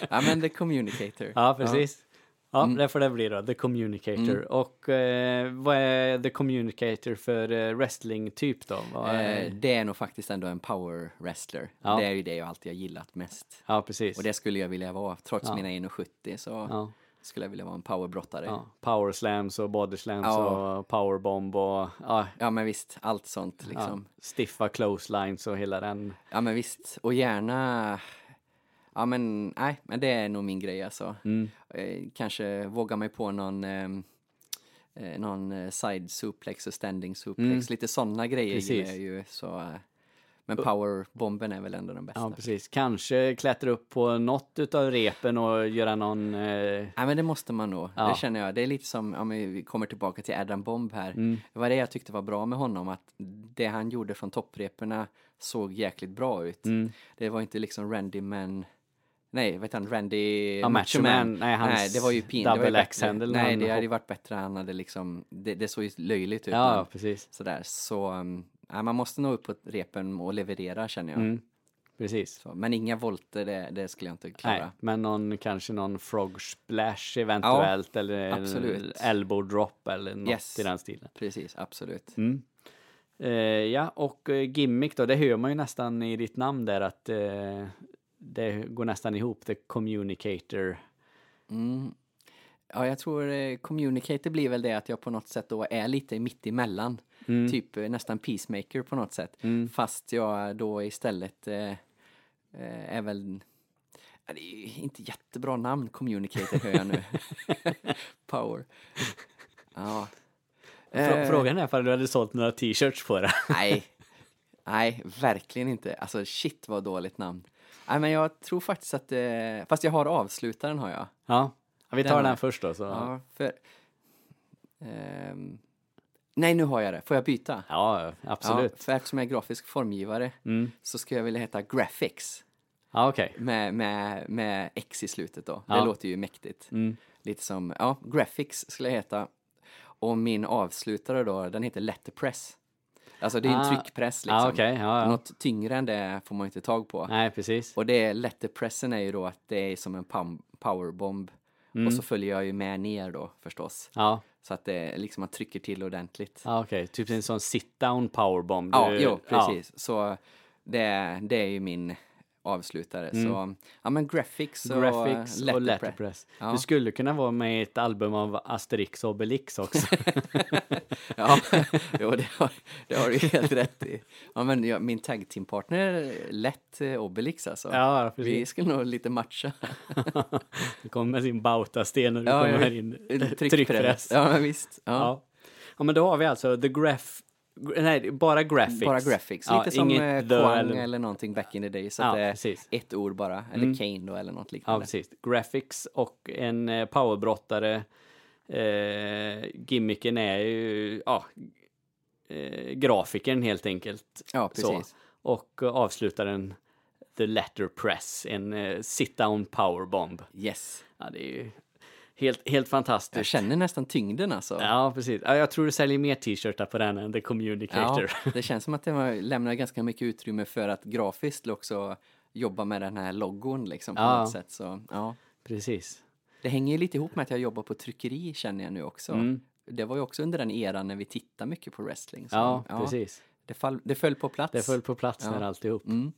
ja men The Communicator. ja, precis. Ja, Mm. det får det bli då. The Communicator. Mm. Och eh, vad är The Communicator för eh, wrestling-typ då? Är... Eh, det är nog faktiskt ändå en power wrestler. Ja. Det är ju det jag alltid har gillat mest. Ja, precis. Och det skulle jag vilja vara. Trots Ja. mina 1,70 så ja, skulle jag vilja vara en powerbrottare. Ja. ja. Power slams och body slams Ja. och powerbomb och ja, men visst, allt sånt ja, liksom. stiffa clotheslines och hela den. Ja, men visst, och gärna Ja men nej, men det är nog min grej alltså. Mm. Eh, kanske våga mig på någon ehm, eh, någon eh, side suplex och standing suplex, Mm. lite sådana grejer Precis. jag ju så. eh, Men powerbomben är väl ändå den bästa. Ja, precis. Kanske klättra upp på något utav repen och göra någon... Eh... Nej men det måste man nog. Ja. Det känner jag. Det är lite som, om vi kommer tillbaka till Adam Bomb här. Mm. Det var det jag tyckte var bra med honom, att det han gjorde från toppreporna såg jäkligt bra ut. Mm. Det var inte liksom Randy Man Nej, vet han, Randy Ja, Macho Man. Nej, hans Nej, det var ju pin. det double. X-handle när Nej, det hade ju varit bättre. Han hade liksom, det, det såg ju löjligt ut. Ja, ja, precis. Sådär, så um, ja, man måste nå upp på repen och leverera känner jag. Mm. Precis. Så, men inga volter, det, det skulle jag inte klara. Nej, men någon, kanske någon frog splash eventuellt eller absolut. elbow drop eller något Yes. i den stilen. Precis, absolut. Mm. Eh, ja, och eh, gimmick då, det hör man ju nästan i ditt namn där att eh, det går nästan ihop, the communicator. Mm. Ja, jag tror eh, communicator blir väl det att jag på något sätt då är lite mitt emellan. Mm. Typ eh, nästan peacemaker på något sätt. Mm. Fast jag då istället eh, eh, är väl det är inte jättebra namn, communicator hör jag nu. Power. Ja. Frå- Frågan är ifall du hade sålt några t-shirts på det. Nej, nej, verkligen inte. Alltså shit vad dåligt namn. Nej, men jag tror faktiskt att, eh, fast jag har avslutaren har jag. ja. vi tar Den den, först då. Så. Ja, för... ehm, nej, nu har jag det. Får jag byta? Ja, absolut. Ja, för eftersom jag är grafisk formgivare Mm. så ska jag vilja heta Graphics Ja, okej. med, med, med X i slutet då. Ja. Det låter ju mäktigt. Mm. Lite som, ja, Graphics skulle jag heta. Och min avslutare då, den heter Letterpress. Alltså det är en Ah. tryckpress liksom. Ja, okej. Ja, ja. Något tyngre än det får man inte tag på. Nej, precis. Och det letterpressen är ju då att det är som en powerbomb. Mm. Och så följer jag ju med ner då förstås. Ja, Så att det liksom man trycker till ordentligt. ja okej. Typ en sån sit-down powerbomb. Ja, Du- jo, precis. Så det, det är ju min avslutare. Så ja men graphics och Mm. Graphics och letterpress. letterpress. Ja. Du skulle kunna vara med i ett album av Asterix och Obelix också. Ja, jo, det, har, det har du helt rätt i. Ja, men jag, min tag team partner lätt eh, Obelix alltså. ja, Vi precis. skulle nog lite matcha. Du kommer med sin bautasten och du Ja, kommer ja. in. Tryckpress. Ja, men visst. Ja. Ja. ja, men då har vi alltså the graph... Nej, bara graphics. Bara graphics. Ja, Lite som inget eh, Kwang eller- eller... någonting back in the day. Så Ja, att det är precis. ett ord bara. Eller Mm. Kane då eller något Ja, liknande. precis. Graphics och en eh, powerbrottare. Eh, gimmicken är ju, ja, eh, grafikern helt enkelt. Ja, Så. precis. Och eh, avslutaren The Letterpress, en eh, sit-down powerbomb. Yes. Ja, det är ju helt, helt Jag fantastiskt. känner nästan tyngden alltså. Ja, precis. Ja, jag tror du säljer mer t-shirtar på den än The Communicator. Ja, det känns som att det lämnar ganska mycket utrymme för att grafiskt också jobba med den här logon liksom på Ja. något sätt. Så, ja. precis. Det hänger ju lite ihop med att jag jobbar på tryckeri känner jag nu också. Mm. Det var ju också under den eran när vi tittar mycket på wrestling. Så, Ja, precis. Det, fall, det föll på plats. Det föll på plats Ja. alltihop. Mm.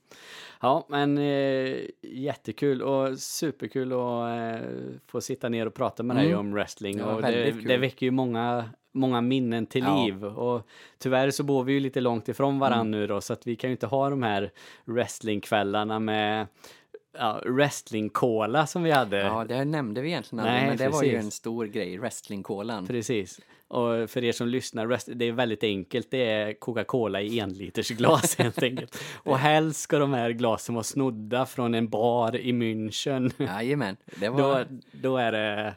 Ja, men eh, jättekul och superkul att eh, få sitta ner och prata med dig Mm. om wrestling. Ja, och det, det väcker ju många, många minnen till Ja. liv. Och tyvärr så bor vi ju lite långt ifrån varandra Mm. nu då, så att vi kan ju inte ha de här wrestlingkvällarna med ja, wrestlingcola som vi hade. Ja, det nämnde vi egentligen aldrig, men det var ju precis. en stor grej, wrestlingkolan. Precis. Och för er som lyssnar, det är väldigt enkelt. Det är Coca-Cola i enlitersglas helt enkelt. Och helst ska de här glasen vara snodda från en bar i München. Jajamän, det var... Då, då är det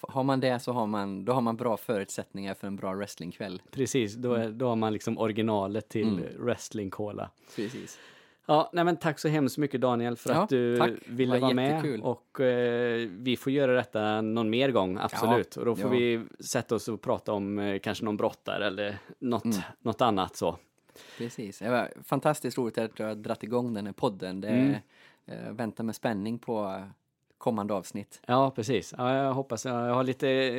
Har man det så har man, då har man bra förutsättningar för en bra wrestlingkväll. precis, då, är, då har man liksom originalet till Mm. wrestling cola. Precis. Ja, nej men tack så hemskt mycket Daniel för Ja, att du tack. ville vara med och eh, vi får göra detta någon mer gång, absolut. och då får ja. vi sätta oss och prata om eh, kanske någon brottare eller något, Mm. något annat så. Precis. Det var fantastiskt roligt att du har dratt igång den här podden. Det Mm. eh, väntar med spänning på kommande avsnitt. Ja, precis. Ja, jag hoppas jag har lite,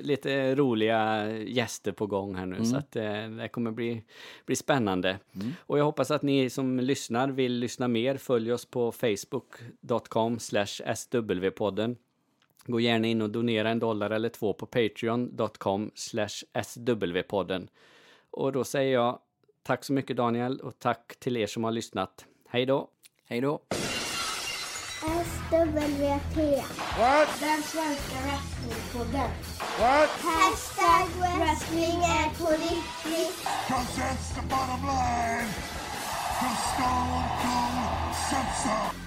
lite roliga gäster på gång här nu Mm. så att eh, det kommer bli, bli spännande. Och jag hoppas att ni som lyssnar vill lyssna mer. Följ oss på facebook.com swpodden. Gå gärna in och donera en dollar eller två på patreon.com swpodden. Och då säger jag tack så mycket Daniel och tack till er som har lyssnat. Hej då! Hej då! SWT. What? Den svenska wrestlingpodden. What? Hashtag wrestling är på riktigt. Cause that's the bottom line. historical censor.